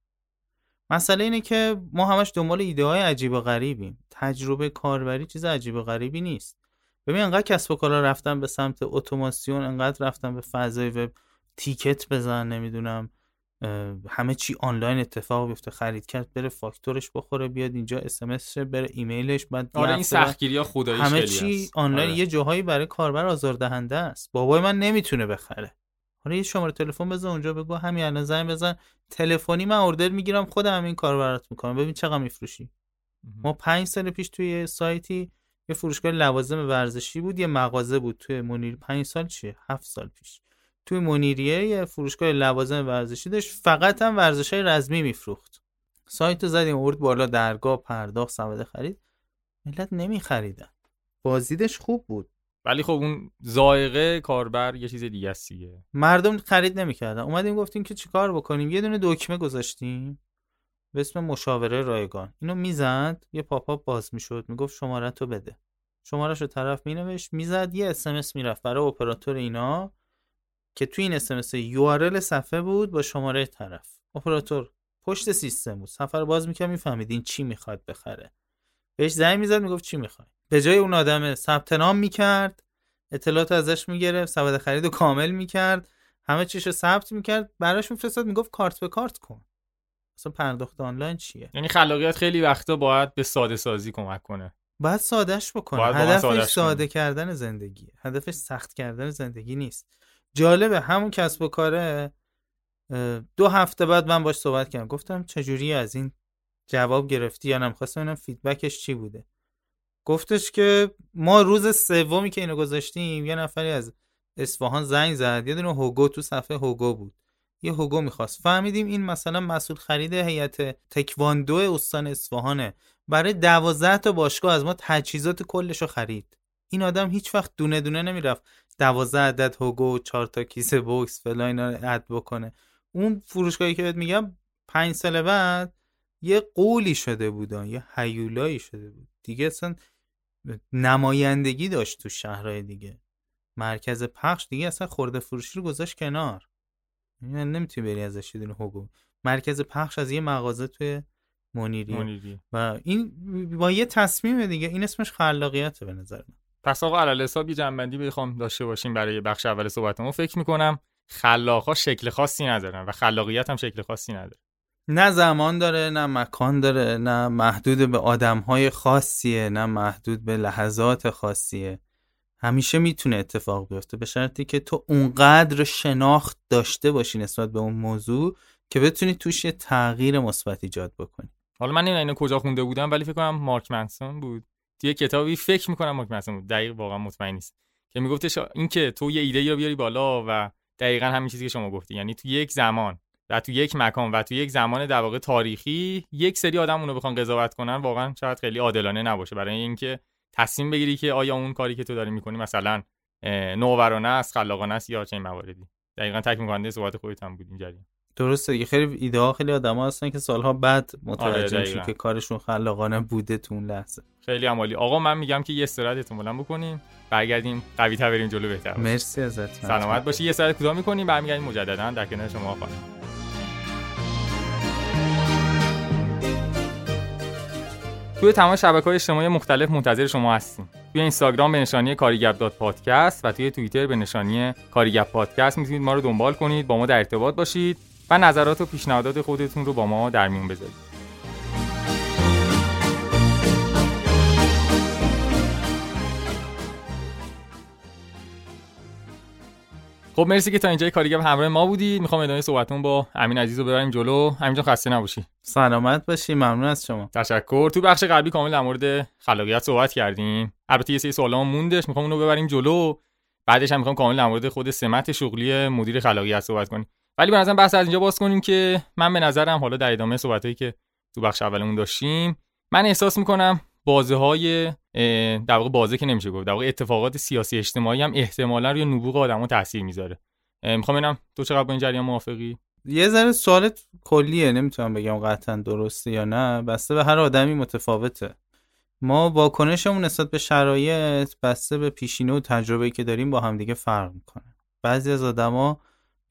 مسئله اینه که ما همش دنبال ایده های عجیب و غریبیم. تجربه کاربری چیز عجیب و غریبی نیست. ببین انقدر کسب و کارا رفتن به سمت اتوماسیون انقدر رفتن به فضای وب ticket بزن نمی‌دونم همه چی آنلاین اتفاق بیفته خرید کرد بره فاکتورش بخوره بیاد اینجا اس ام بره ایمیلش بعد آره این سختگیری ها خداییش همه چی آنلاین آره. یه جاهایی برای کاربر آزاردهنده است. بابای من نمی‌تونه بخره. حالا یه شماره تلفن بزن اونجا بگو. همین الان زنگ بزن. تلفنی من اوردر می‌گیرم خودم همین کار برات می‌کنم. ببین چقدر میفروشی. ما پنج سال پیش توی سایتی یه فروشگاه لوازم ورزشی بود یه مغازه بود توی منیر. پنج سال چیه هفت سال پیش. توی منیریه یه فروشگاه لوازم ورزشی داشت. فقط هم ورزش های رزمی میفروخت. سایت زدیم ورد بالا درگاه پرداخت سواد خرید. ملت نمیخریدن. بازدیدش خوب بود. ولی خب اون زائقه کاربر یه چیز دیگه است مردم خرید نمی‌کردن. اومدیم گفتیم که چیکار بکنیم؟ یه دونه دکمه گذاشتیم به اسم مشاوره رایگان. اینو می‌زد یه پاپا باز می‌شد. می‌گفت شماره تو بده. شمارش رو طرف مینوشت می‌زد یه اسمس می‌رفت برای اپراتور اینا که توی این اسمس یو صفحه بود با شماره طرف. اپراتور پشت سیستم بود. صفحه رو باز می‌کرد می‌فهمید این چی می‌خواد بخره. بهش زنگ می‌زد می‌گفت چی می‌خوای. به جای اون آدم ثبت نام می‌کرد اطلاعات ازش می‌گرفت سبد خرید رو کامل می‌کرد همه چیش رو ثبت می‌کرد براش میفرستاد می‌گفت کارت به کارت کن. اصلا پرداخت آنلاین چیه؟ یعنی خلاقیت خیلی وقتا باید به ساده سازی کمک کنه. باید سادهش بکنه. هدفش ساده کردن زندگی. هدفش سخت کردن زندگی نیست. جالبه همون کسب و کاره دو هفته بعد من باش صحبت کردم. گفتم چجوری از این جواب گرفتی یا نمی‌خواستم ببینم فیدبکش چی بوده. گفتش که ما روز سومی که اینو گذاشتیم یه نفری از اصفهان زنگ زد. یه دونه هوگو تو صفحه هوگو بود. یه هوگو می‌خواست. فهمیدیم این مثلا مسئول خرید هیئت تکواندو استان اصفهانه. برای دوازده تا باشگاه از ما تجهیزات کلش رو خرید. این آدم هیچ وقت دونه دونه نمی‌رفت دوازده عدد هوگو چهار تا کیسه بوکس فلا اینا اد بکنه. اون فروشگاهی که بهت میگم پنج سال بعد یه قولی شده بودن یه حیولایی شده بود. دیگه اصلا نمایندگی داشت تو شهرهای دیگه. مرکز پخش دیگه اصلا خورده فروشی رو گذاشت کنار. یعنی نمی‌تونی بری ازش یه حقوق مرکز پخش از یه مغازه توی منیری, منیری. و این با یه تصمیم دیگه این اسمش خلاقیته به نظر من. پس آقا علل حساب یه جنبندی بخوام داشته باشیم برای بخش اول صحبتمون. فکر می‌کنم خلاقا شکل خاصی ندارن و خلاقیت هم شکل خاصی نداره. نه زمان داره نه مکان داره نه محدود به آدمهای خاصیه نه محدود به لحظات خاصیه. همیشه می‌تونه اتفاق بیفته به شرطی که تو اونقدر شناخت داشته باشی نسبت به اون موضوع که بتونی توش یه تغییر مثبت ایجاد بکنی. حالا من نمی‌دونم اینو کجا خونده بودم ولی فکر کنم مارک منسون بود. توی کتابی فکر می‌کنم مارک منسون بود. دقیق واقعا مطمئن نیست که میگفتش اینکه تو یه ایده رو بیاری بالا و دقیقا همین چیزی که شما گفتی. یعنی تو یک زمان و تو یک مکان و تو یک زمان در واقع تاریخی یک سری آدم اونو بخوان قضاوت کنن واقعا شاید خیلی عادلانه نباشه. برای اینکه تصمیم بگیری که آیا اون کاری که تو داری می‌کنی مثلا نوورانه است خلاقانه است یا چه مواردی. دقیقا تکمیل کننده صحبت خودت هم بود این جریان. درسته دیگه. خیلی ایده ها خیلی آدم هستن که سالها بعد متوجه آره که کارشون خلاقانه بوده تو اون لحظه. خیلی عمالی. آقا من میگم که یه استراحت بلند بکنیم برگردیم. قوی تر بریم جلو بهتر مرسی ازت سلامت باشی. یه ساعت کوتاه می‌کنیم برمیگردیم مجددا در کنار شما خانم. توی تمام شبکه های اجتماعی مختلف منتظر شما هستیم. توی اینستاگرام به نشانی کاریگپ دات پادکست و توی توییتر به نشانی کاریگپ پادکست می‌تونید ما رو دنبال کنید. با ما در ارتباط باشید. و نظرات و پیشنهادات خودتون رو با ما در میون بذارید. خب مرسی که تا اینجای کاریگپ همراه ما بودید می‌خوام ادامه صحبتمون با امین عزیز رو ببریم جلو. همینجا خسته نباشی. سلامت باشی ممنون از شما. تشکر. تو بخش قبلی کامل در مورد خلاقیت صحبت کردیم. البته یه سری سوالا موندش می‌خوام اونو ببریم جلو. بعدش هم می‌خوام کامل در مورد خود سمت شغلی مدیر خلاقیت صحبت کنیم. ولی به نظرم بحث از اینجا باز کنیم که من به نظرم حالا در ادامه صحبتایی که تو بخش اولمون داشتیم من احساس می‌کنم بازه های در واقع بازه که نمیشه گفت در واقع اتفاقات سیاسی اجتماعی هم احتمالا روی نبوغ آدمو تاثیر می‌ذاره. می‌خوام ببینم تو چقدر با این جریان موافقی؟ یه ذره سوالت کلیه نمی‌تونم بگم قطعا درسته یا نه. بسته به هر آدمی متفاوته. ما واکنشمون نسبت به شرایط بسته به پیشینه و تجربه که داریم با همدیگه فرق می‌کنه. بعضی از آدما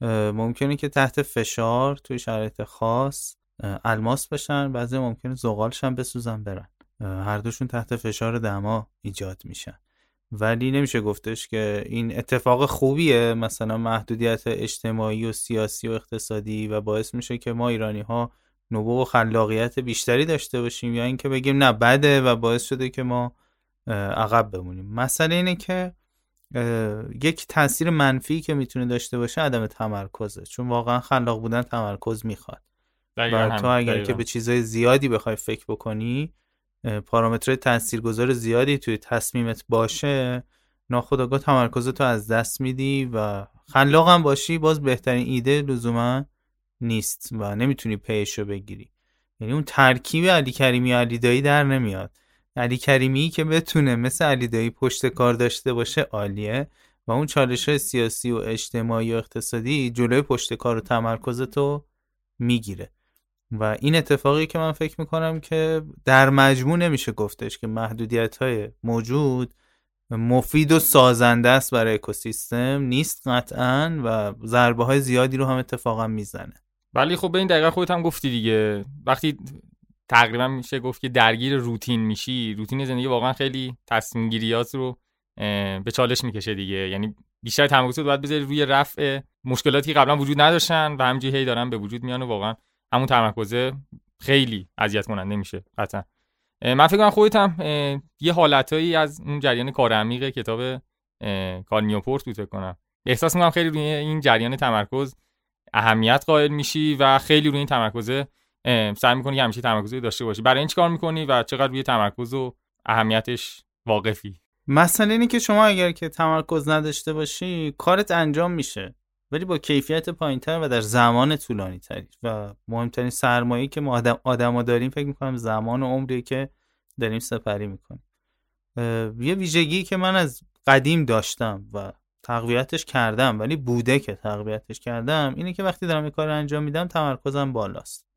ممکنه که تحت فشار توی شرایط خاص الماس بشن بعضی ممکنه زغالشن بسوزن برن. هر دوشون تحت فشار دما ایجاد میشن. ولی نمیشه گفتش که این اتفاق خوبیه مثلا محدودیت اجتماعی و سیاسی و اقتصادی و باعث میشه که ما ایرانی ها نبوغ و خلاقیت بیشتری داشته باشیم یا اینکه بگیم نه بده و باعث شده که ما عقب بمونیم. مسئله اینه که یک تاثیر منفی که می‌تونه داشته باشه عدم تمرکزه. چون واقعا خلاق بودن تمرکز می‌خواد. و تو اگر که به چیزهای زیادی بخوای فکر بکنی پارامترهای تاثیرگذار زیادی توی تصمیمت باشه ناخودآگاه تمرکزتو از دست میدی و خلاق هم باشی باز بهترین ایده لزوما نیست و نمی‌تونی پیشو بگیری. یعنی اون ترکیب علی کریمی علی دایی در نمیاد. علی کریمی که بتونه مثل علی دایی پشت کار داشته باشه عالیه و اون چالش سیاسی و اجتماعی و اقتصادی جلوی پشت کار و تمرکزتو می‌گیره. و این اتفاقی که من فکر می‌کنم که در مجموع نمیشه گفتش که محدودیت های موجود مفید و سازنده است برای اکوسیستم نیست قطعا و ضربه های زیادی رو هم اتفاقا می‌زنه. ولی خب به این دقیقه خودت هم گفتی دیگه. وقتی تقریبا میشه گفت که درگیر روتین میشی. روتین زندگی واقعا خیلی تصمیم گیریات رو به چالش می‌کشه دیگه. یعنی بیشتر تمرکزت باید بذاری روی رفع مشکلاتی قبلا وجود نداشتن و همینجوری هی دارن به وجود میان و واقعا همون تمرکزه خیلی اذیت کننده میشه قطعا. من فکر کنم خودت هم یه حالتایی از اون جریان کار عمیق کتاب کار نیوپورت بود فکر کنم. احساس می‌کنم خیلی روی این جریان تمرکز اهمیت قائل میشی و خیلی روی این تمرکزه سعی می‌کنی که همیشه تمرکزی داشته باشی. برای این چیکار می‌کنی و چقدر روی تمرکز و اهمیتش واقفی؟ مسئله اینه که شما اگر که تمرکز نداشته باشی کارت انجام میشه. ولی با کیفیت پایینتر و در زمان طولانی تری و مهمترین سرمایه که ما آدم آدما داریم فکر می‌کنم زمان و عمری که داریم سپری می‌کنیم. یه ویژگی که من از قدیم داشتم و تقویتش کردم ولی بوده که تقویتش کردم اینه که وقتی دارم یه کار انجام میدم تمرکزم بالاست.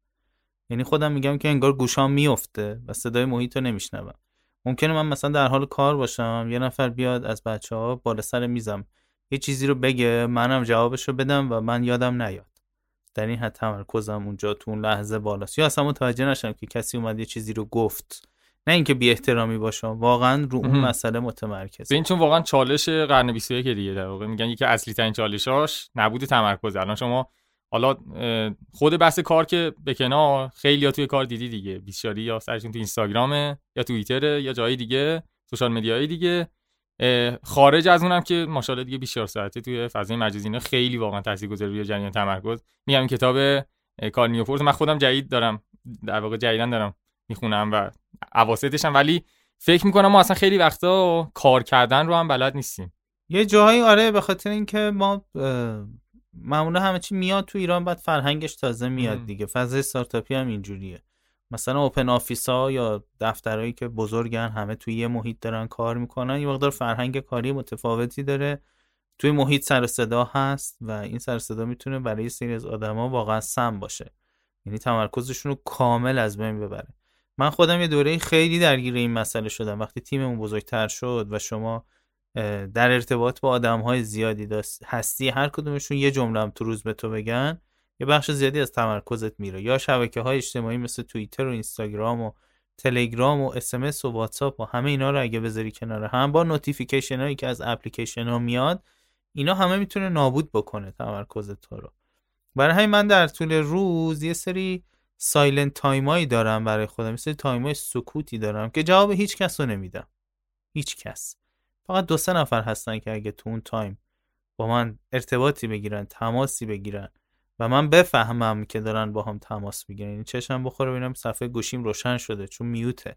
یعنی خودم میگم که انگار گوشام میفته و صدای محیط رو نمیشنوم. ممکنه من مثلا در حال کار باشم یه نفر بیاد از بچه ها بالا سر میزم یه چیزی رو بگه منم جوابش رو بدم و من یادم نیاد. در این حد تمرکزم اونجا تو اون لحظه بالاست. یا اصلا متوجه نشم که کسی اومد یه چیزی رو گفت. نه اینکه بی احترامی باشم واقعا رو اون مسئله متمرکز این چون واقعا چالش قرن 21 دیگه در واقع میگن یکی اصلی ترین چالشاش نبود تمرکز. الان شما حالا خود بحث کار که به کنار خیلی توی کار دیدی دیگه. بیشاری یا سرشون تو اینستاگرامه یا توییتره یا جای دیگه سوشال مدیای دیگه. خارج از اونم که ماشاءالله دیگه 24 ساعته توی فضای مجازی اینا خیلی واقعا تاثیرگذاری روی جریان تمرکز. میگم کتاب کار نیوپورت من خودم جدید دارم در واقع جدیدن دارم می‌خونم و اواسطش هم ولی فکر می‌کنم ما اصلا خیلی وقتا کار کردن رو هم بلد نیستیم. یه جاهایی آره به خاطر اینکه ما معمولا همه چی میاد تو ایران بعد فرهنگش تازه میاد دیگه. فضای استارتاپی هم اینجوریه. مثلا open office ها یا دفترهایی که بزرگن همه توی یه محیط دارن کار می‌کنن یه مقدار فرهنگ کاری متفاوتی داره. توی محیط سر صدا هست و این سر صدا می‌تونه برای سری از آدما واقعا سم باشه. یعنی تمرکزشون رو کامل از بین ببره. من خودم یه دوره خیلی درگیر این مسئله شدم. وقتی تیممون بزرگتر شد و شما در ارتباط با آدم های زیادی دست هستی هر کدومشون یه جمله تو روز به تو بگن یه بخش زیادی از تمرکزت میره. یا شبکه های اجتماعی مثل توییتر و اینستاگرام و تلگرام و اسمس و واتساپ و همه اینا رو اگه بذاری کنار هم با notification هایی که از اپلیکیشن ها میاد اینا همه می‌تونه نابود بکنه تمرکز تو رو. برای همین من در طول روز یه سری silent time ایی دارم برای خودم مثل time ای سکوتی دارم که جواب هیچ کس رو نمیدم. هیچ کس. فقط دو سه نفر هستن که اگه تو اون time با من ارتباطی بگیرن تماسی بگیرن و من بفهمم که دارن با هم تماس می‌گیرن. یعنی چشم بخوره ببینم صفحه گوشیم روشن شده چون mute ه.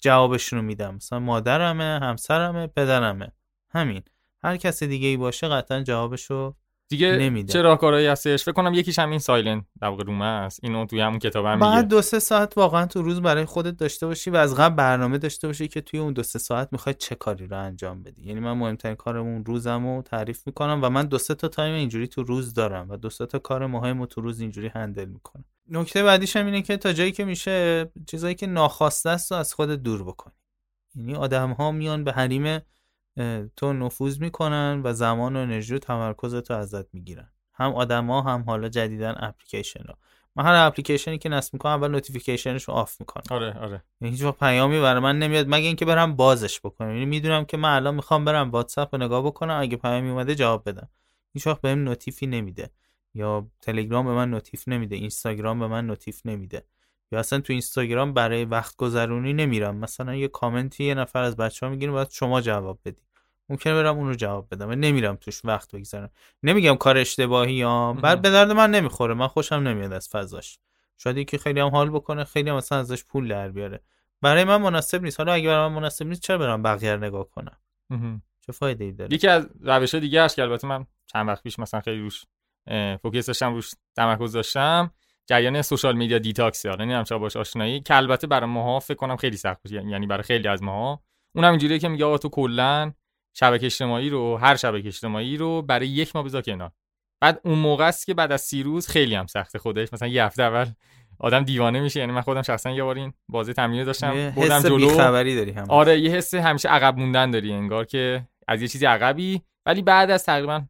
جوابشون رو میدم. مثلا مادرمه همسرمه پدرمه. همین. هر کس دیگه ای باشه قطعا جوابشو دیگه نمیده. چه راهکارهایی هستش؟ فکر کنم یکیش همین silent در واقع room ه است. اینو توی همون کتاب هم بعد دو سه ساعت واقعا تو روز برای خودت داشته باشی و از قبل برنامه داشته باشی که توی اون دو سه ساعت می‌خوای چه کاری رو انجام بدی. یعنی من مهمترین کارمون روزمو تعریف می‌کنم و من دو سه تا time اینجوری تو روز دارم و دو سه تا کار مهم تو روز اینجوری handle می‌کنم. نکته بعدیش هم اینه که تا جایی که میشه چیزایی که ناخواسته است از خودت دور بکنی. یعنی آدم ها میان به حریم تو نفوذ می‌کنن و زمان و انرژی و تمرکزتو ازت می‌گیرن. هم آدما هم حالا جدیدن اپلیکیشن ها من هر اپلیکیشنی که نصب می‌کنم اول notification ش رو off می‌کنم. آره آره. یعنی هیچ وقت پیامی برای من نمیاد مگه اینکه برم بازش بکنم. یعنی می‌دونم که من الان می‌خوام برم واتساپ رو نگاه بکنم اگه پیامی اومده جواب بدم. هیچ وقت بهم notif ی نمیده. یا تلگرام به من notif نمیده اینستاگرام به من notif نمیده. یا اصلا تو اینستاگرام برای وقت گذرونی نمیرم. مثلا یه کامنتی یه نفر از بچه ها می‌گیره باید شما جواب بدی. ممکنه برم اون رو جواب بدم. و نمیرم توش وقت بگذارم نمیگم کار اشتباهی یا بعد به درد من نمی‌خوره. من خوشم نمیاد از فضاش. شاید یکی خیلی هم حال بکنه خیلی هم مثلا ازش پول در بیاره. برای من مناسب نیست. حالا اگه برای من مناسب نیست چرا برم بقیه رو نگاه کنم؟ چه فایده ای داره؟ یکی از روش دیگه هست که البته من چند وقت پیش مثلا خیلی روش focus داشتم روش تمرکز داشتم جریان social media detox حالا نمی‌دونم چرا باش آشنایی. که البته برای ماها فکر کنم خیلی سخت باشه. یعنی برای خیلی از ماها. اونم اینجوریه که میگه آقا تو کلا شبکه اجتماعی رو هر شبکه اجتماعی رو برای یک ماه بذار کنار. بعد اون موقع است که بعد از سی روز خیلی هم سخت خودش. مثلا یه هفته اول آدم دیوانه میشه. یعنی من خودم شخصا یه بار این بازی تمرین داشتم بردم جلو. خبری داری هم آره یه حس همیشه عقب موندن داری انگار که از یه چیزی عقبی. ولی بعد از تقریبا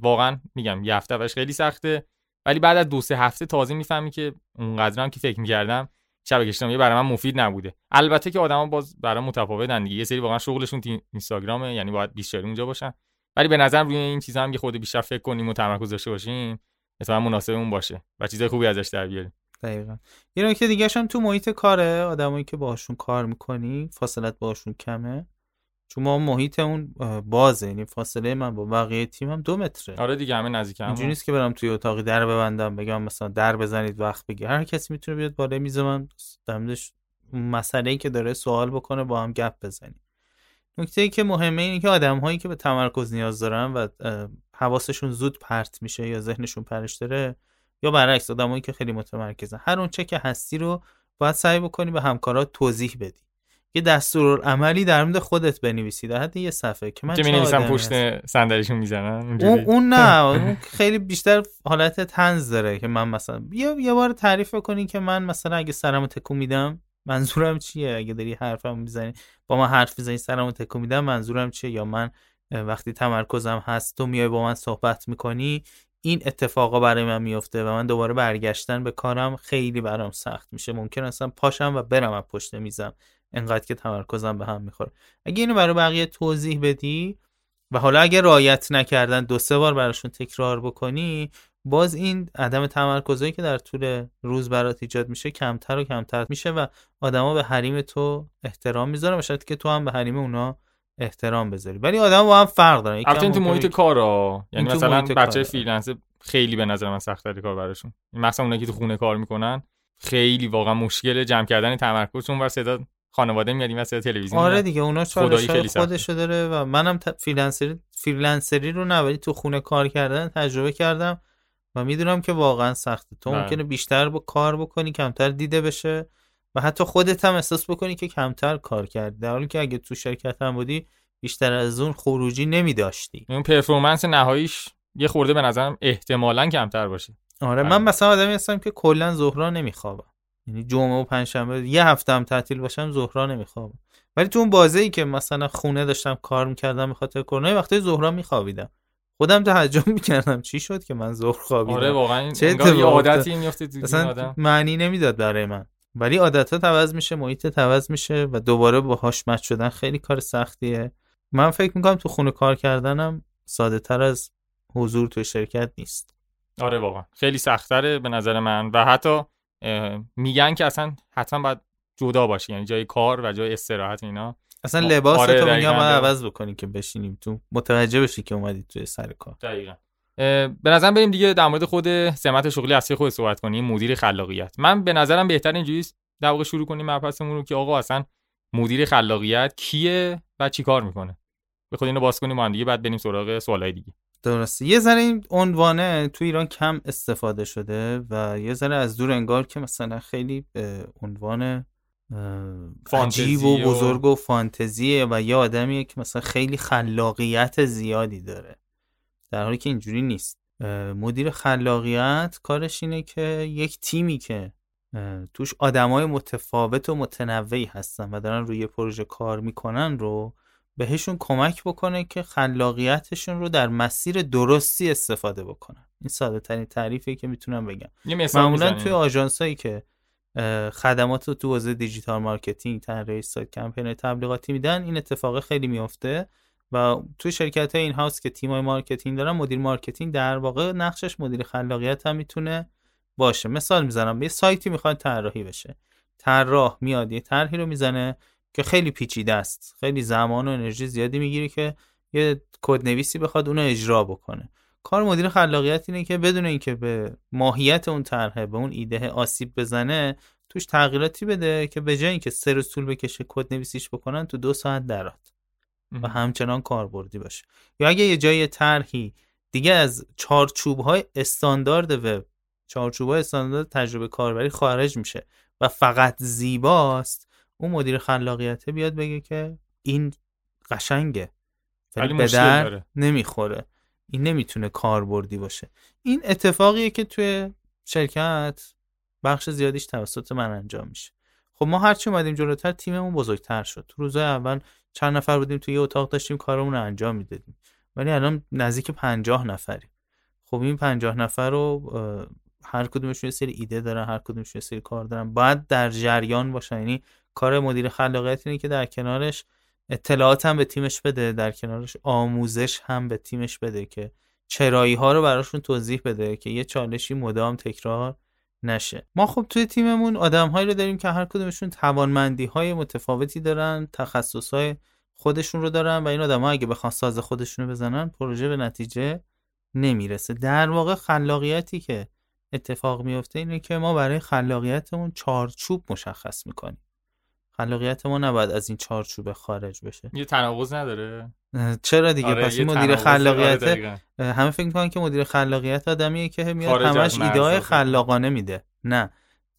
واقعا میگم یه هفته اولش خیلی سخته. ولی بعد از دو سه هفته تازه می‌فهمی که اونقدر هم که فکر می‌کردم شبکه اجتماعی برای من مفید نبوده. البته که آدما باز برای متفاوتن دیگه. یه سری واقعا شغلشون اینستاگرامه یعنی باید بیشتر اونجا باشن. ولی به نظر روی این چیزا هم که خود بیشتر فکر کنیم و تمرکز داشته باشیم اتفاقا مناسب اون باشه و چیزای خوبی ازش در بیاریم. دقیقاً. یه نکته دیگه هم تو محیط کاره آدمایی که باهاشون کار می‌کنی فاصلت باهاشون کمه. چون ما محیط اون بازه. یعنی فاصله من با بقیه تیمم دو متره. آره دیگه همه نزدیک هم اینجوری نیست که برم توی اتاقی در ببندم بگم مثلا در بزنید وقت بگیر. هر کسی می‌تونه بیاد بالای میز من. دمدش مسئله ای که داره سوال بکنه با هم گپ بزنیم. نکته ای که مهمه اینه که آدم هایی که به تمرکز نیاز دارن و حواسشون زود پرت میشه یا ذهنشون پرش داره یا برعکس آدمایی که خیلی متمرکزن. هر اون چه که هستی رو باید سعی بکنی به همکارات توضیح بدی. یه دستورالعملی در مورد خودت بنویسی در حد یه صفحه که من که چه می‌نویسن آدمی پشت. صندلیشون می‌زنن اون, اون نه [LAUGHS] اون خیلی بیشتر حالت تنز داره که من مثلا یه یه بار تعریف کنی که من مثلا اگه سرمو تکون میدم منظورم چیه؟ اگه داری حرفم می‌زنی با من حرف می‌زنی سرمو تکون میدم منظورم چیه؟ یا من وقتی تمرکزم هست تو میای با من صحبت می‌کنی این اتفاقا برای من میفته و من دوباره برگشتن به کارم خیلی برام سخت میشه. ممکن اصلا پاشم و برم از پشت میزم. انقدر که تمرکزم به هم می‌خوره. اگه اینو برای بقیه توضیح بدی و حالا اگه رعایت نکردن دو سه بار براشون تکرار بکنی باز این عدم تمرکزایی که در طول روز برات ایجاد میشه کمتر و کمتر میشه و آدما به حریم تو احترام می‌ذارن و شاید که تو هم به حریم اونا احترام بذاری. ولی آدم با هم فرق دارن. البته تو محیط کارا یعنی مثلا بچه. freelance خیلی به نظر من سخت کار براشون. مثلا اونایی که تو خونه کار می‌کنن خیلی واقعا مشکل جمع کردن تمرکز چون سر و صدا خانواده میاد این صدا تلویزیون آره. دیگه اونا چالش سخته. خودشو داره و منم ت- freelancer ی freelancer ی رو نه ولی تو خونه کار کردن تجربه کردم و می‌دونم که واقعا سخته تو بله. ممکنه بیشتر با کار بکنی کمتر دیده بشه و حتی خودت هم احساس بکنی که کمتر کار کردی در حالی که اگه تو شرکت هم بودی بیشتر از اون خروجی نمی داشتی اون پرفورمنس نهاییش یه خورده به نظرم احتمالا کمتر باشه آره بله. من مثلا آدمی هستم که کلا ظهرا نمیخوابم یعنی جمعه و پنجشنبه یه هفته هم تعطیل باشم ظهرا نمیخوابم ولی تو اون بازه ای که مثلا خونه داشتم کار می‌کردم به خاطر کرونا یه وقتای ظهرا میخوابیدم. خودم تعجب می‌کردم. چی شد که من ظهر خوابیدم؟ آره واقعا چه انگار یه عادتی میفته تو اصلا آدم. معنی نمی‌داد برای من. ولی عادتات عوض میشه محیط عوض میشه و دوباره باهاش مچ شدن خیلی کار سختیه. من فکر می‌کنم تو خونه کار کردنم ساده تر از حضور تو شرکت نیست. آره واقعا. خیلی سختره به نظر من. و حتی میگن که اصلا حتما باید جدا باشه یعنی جای کار و جای استراحت اینا. اصلا لباس آره، تو. میگم باید عوض بکنی که بشینیم تو. متوجه بشی که اومدی توی سر کار. دقیقا. به نظرم بریم دیگه در مورد خود سمت شغلی اصلی خود صحبت کنیم مدیر خلاقیت. من به نظرم بهتر اینجوری در واقع شروع کنیم مبحثمون رو که آقا اصلا مدیر خلاقیت کیه و چی کار می‌کنه. به خود اینو باز کنیم با هم دیگه بعد بریم سراغ سوالای دیگه. درسته. یه ذره این عنوانه تو ایران کم استفاده شده و یه ذره از دور انگار که مثلا خیلی به عنوان عجیب و بزرگ و فانتزیه و یه آدمیه که مثلا خیلی خلاقیت زیادی داره. در حالی که اینجوری نیست. مدیر خلاقیت کارش اینه که یک تیمی که توش آدمای متفاوت و متنوعی هستن و دارن روی پروژه کار می‌کنن رو بهشون کمک بکنه که خلاقیتشون رو در مسیر درستی استفاده بکنن. این ساده ترین تعریفی که می‌تونم بگم. معمولا. توی آژانس هایی که خدمات رو تو حوزه digital marketing طراحی سایت کمپین تبلیغاتی میدن این اتفاق خیلی میفته و توی شرکت های in-house که تیم های marketing دارن مدیر marketing در واقع نقشش مدیر خلاقیت هم می‌تونه باشه. مثال می‌زنم یه سایتی می‌خواد طراحی بشه. طراح میاد یه طرحی رو می‌زنه که خیلی پیچیده است. خیلی زمان و انرژی زیادی می‌گیره که یه کد نویسی بخواد اونو اجرا بکنه. کار مدیر خلاقیت اینه که بدون اینکه به ماهیت اون طرحه به اون ایده آسیب بزنه توش تغییراتی بده که به جای اینکه روز طول بکشه کد نویسیش بکنن تو دو ساعت درات و همچنان کاربردی باشه. یا اگه یه جای طرحی دیگه از چارچوب های استاندارد وب چارچوب های استاندارد تجربه کاربری خارج میشه و فقط زیباست اون مدیر خلاقیته بیاد بگه که این قشنگه ولی به در. نمی‌خوره. این نمی‌تونه کاربردی باشه. این اتفاقیه که توی شرکت بخش زیادیش توسط من انجام میشه. خب ما هرچی اومدیم جلوتر تیممون بزرگتر شد. تو روزهای اول چند نفر بودیم توی یه اتاق داشتیم کارمون رو انجام می‌دادیم. ولی الان نزدیک پنجاه نفریم. خب این پنجاه نفر رو هر کدومشون یه سری ایده دارن هر کدومشون یه سری کار دارن. باید در جریان باشن. یعنی کار مدیر خلاقیت اینه که در کنارش اطلاعات هم به تیمش بده در کنارش آموزش هم به تیمش بده که چرایی ها رو براشون توضیح بده که یه چالشی مدام تکرار نشه. ما خب توی تیممون آدم هایی رو داریم که هر کدومشون توانمندی های متفاوتی دارن تخصص های خودشون رو دارن و این آدم ها اگه بخوان ساز خودشون رو بزنن پروژه به نتیجه نمی‌رسه. در واقع خلاقیتی که اتفاق میفته اینه که ما برای خلاقیتمون چارچوب مشخص می‌کنیم. خلاقیت ما نباید از این چارچوب خارج بشه. یه تناقض نداره؟ چرا دیگه؟ آره، پس مدیر داره، خلاقیت همه فکر می‌کنن که مدیر خلاقیت آدمیه که میاد همش ایده های. خلاقانه میده. نه.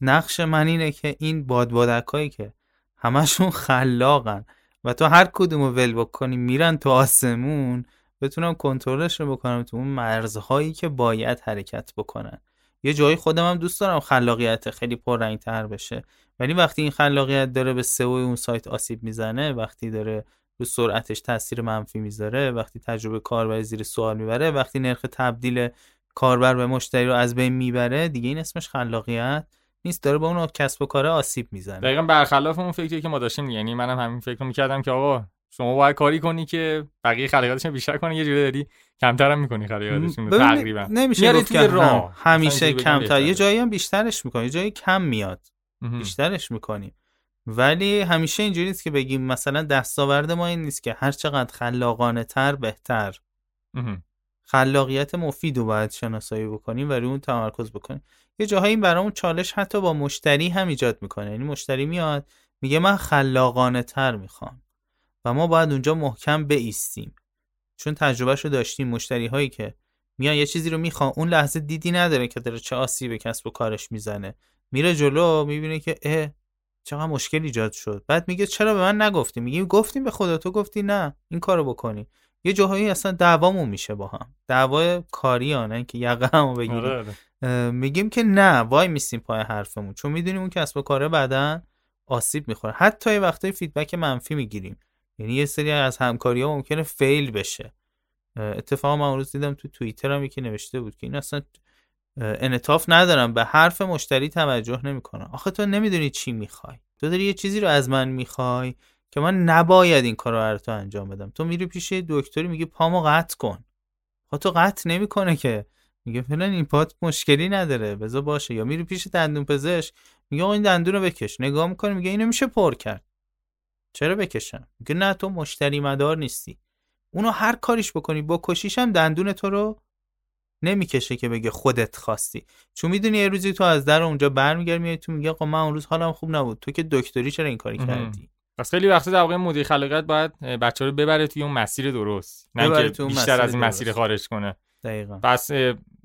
نقش من اینه که این بادبادک هایی که همشون خلاقن و تو هر کدوم رو ول بکنی میرن تو آسمون بتونم کنترلش رو بکنم تو اون مرزهایی که باید حرکت بکنن. یه جایی خودم هم دوست دارم خلاقیت خیلی پررنگ تر بشه. ولی وقتی این خلاقیت داره به سئو اون سایت آسیب می‌زنه وقتی داره رو سرعتش تاثیر منفی می‌ذاره وقتی تجربه کاربر زیر سوال می‌بره وقتی نرخ تبدیل کاربر به مشتری رو از بین می‌بره دیگه این اسمش خلاقیت نیست. داره با اون کسب و کار آسیب می‌زنه. دقیقا برخلاف اون فکری که ما داشتیم یعنی منم همین فکر رو می‌کردم که آقا شما باید کاری کنی که بقیه خلاقیتشون بیشتر کنی یه جوری داری کمتر هم می‌کنی خلاقیتشون تقریبا. نمیشه گفت که راه همیشه کمتر. یه جایی هم بیشترش می‌کنی یه جایی کم میاد. بیشترش می‌کنی. ولی همیشه اینجوری نیست که بگیم مثلا دستاورد ما این نیست که هر چقدر خلاقانه تر بهتر. خلاقیت مفید رو باید شناسایی بکنیم و روی اون تمرکز بکنیم. یه جاهایی این برامون چالش حتی با مشتری هم ایجاد می‌کنه. یعنی مشتری میاد میگه من خلاقانه تر می‌خوام. و ما باید اونجا محکم بیستیم چون تجربهش رو داشتیم مشتری هایی که میان یه چیزی رو می‌خوان اون لحظه دیدی نداره که داره چه آسیب به کسب و کارش می‌زنه. میره جلو می‌بینه که اه چقدر مشکل ایجاد شد. بعد میگه چرا به من نگفتی؟ میگی گفتیم به خدا تو گفتی نه این کارو بکنی. یه جاهایی اصلا دعوامون میشه با هم. دعوای کاری ها نه که یقه همو بگیریم. آره، آره. میگیم که نه وای میسیم پای حرفمون. چون می‌دونیم اون کسب و کاره بعدا آسیب می‌خوره. حتی یه وقتای فیدبک منفی می‌گیریم. یعنی یه سری از همکاری ها ممکنه فیل بشه. اتفاقا من روز دیدم تو توییتر هم یکی نوشته بود که این اصلا انطاف ندارم به حرف مشتری توجه نمی‌کنه آخه تو نمی‌دونی چی می‌خوای. تو داری یه چیزی رو از من می‌خوای که من نباید این کار رو تو انجام بدم. تو میری پیش دکتری میگه پامو قطع کن. خب تو قطع نمی‌کنه که. میگه فلان این پات مشکلی نداره بذار باشه. یا میری پیش دندون پزشک میگه این دندون رو بکش. نگاه می‌کنه میگه اینو میشه پر کرد. چرا بکشم میگه نه تو مشتری مدار نیستی. اونو هر کاریش بکنی با کشیشم دندون تو رو نمی‌کشه که بگه خودت خواستی. چون می‌دونی یه روزی تو از در اونجا برمیگردی میای تو میگه آقا من اون روز حالم خوب نبود. تو که دکتری چرا این کاری کردی؟ پس خیلی وقتا در واقع مدیر خلاقیت باید بچه رو ببره توی اون مسیر درست. نه که بیشتر از این مسیر خارج کنه. دقیقاً. پس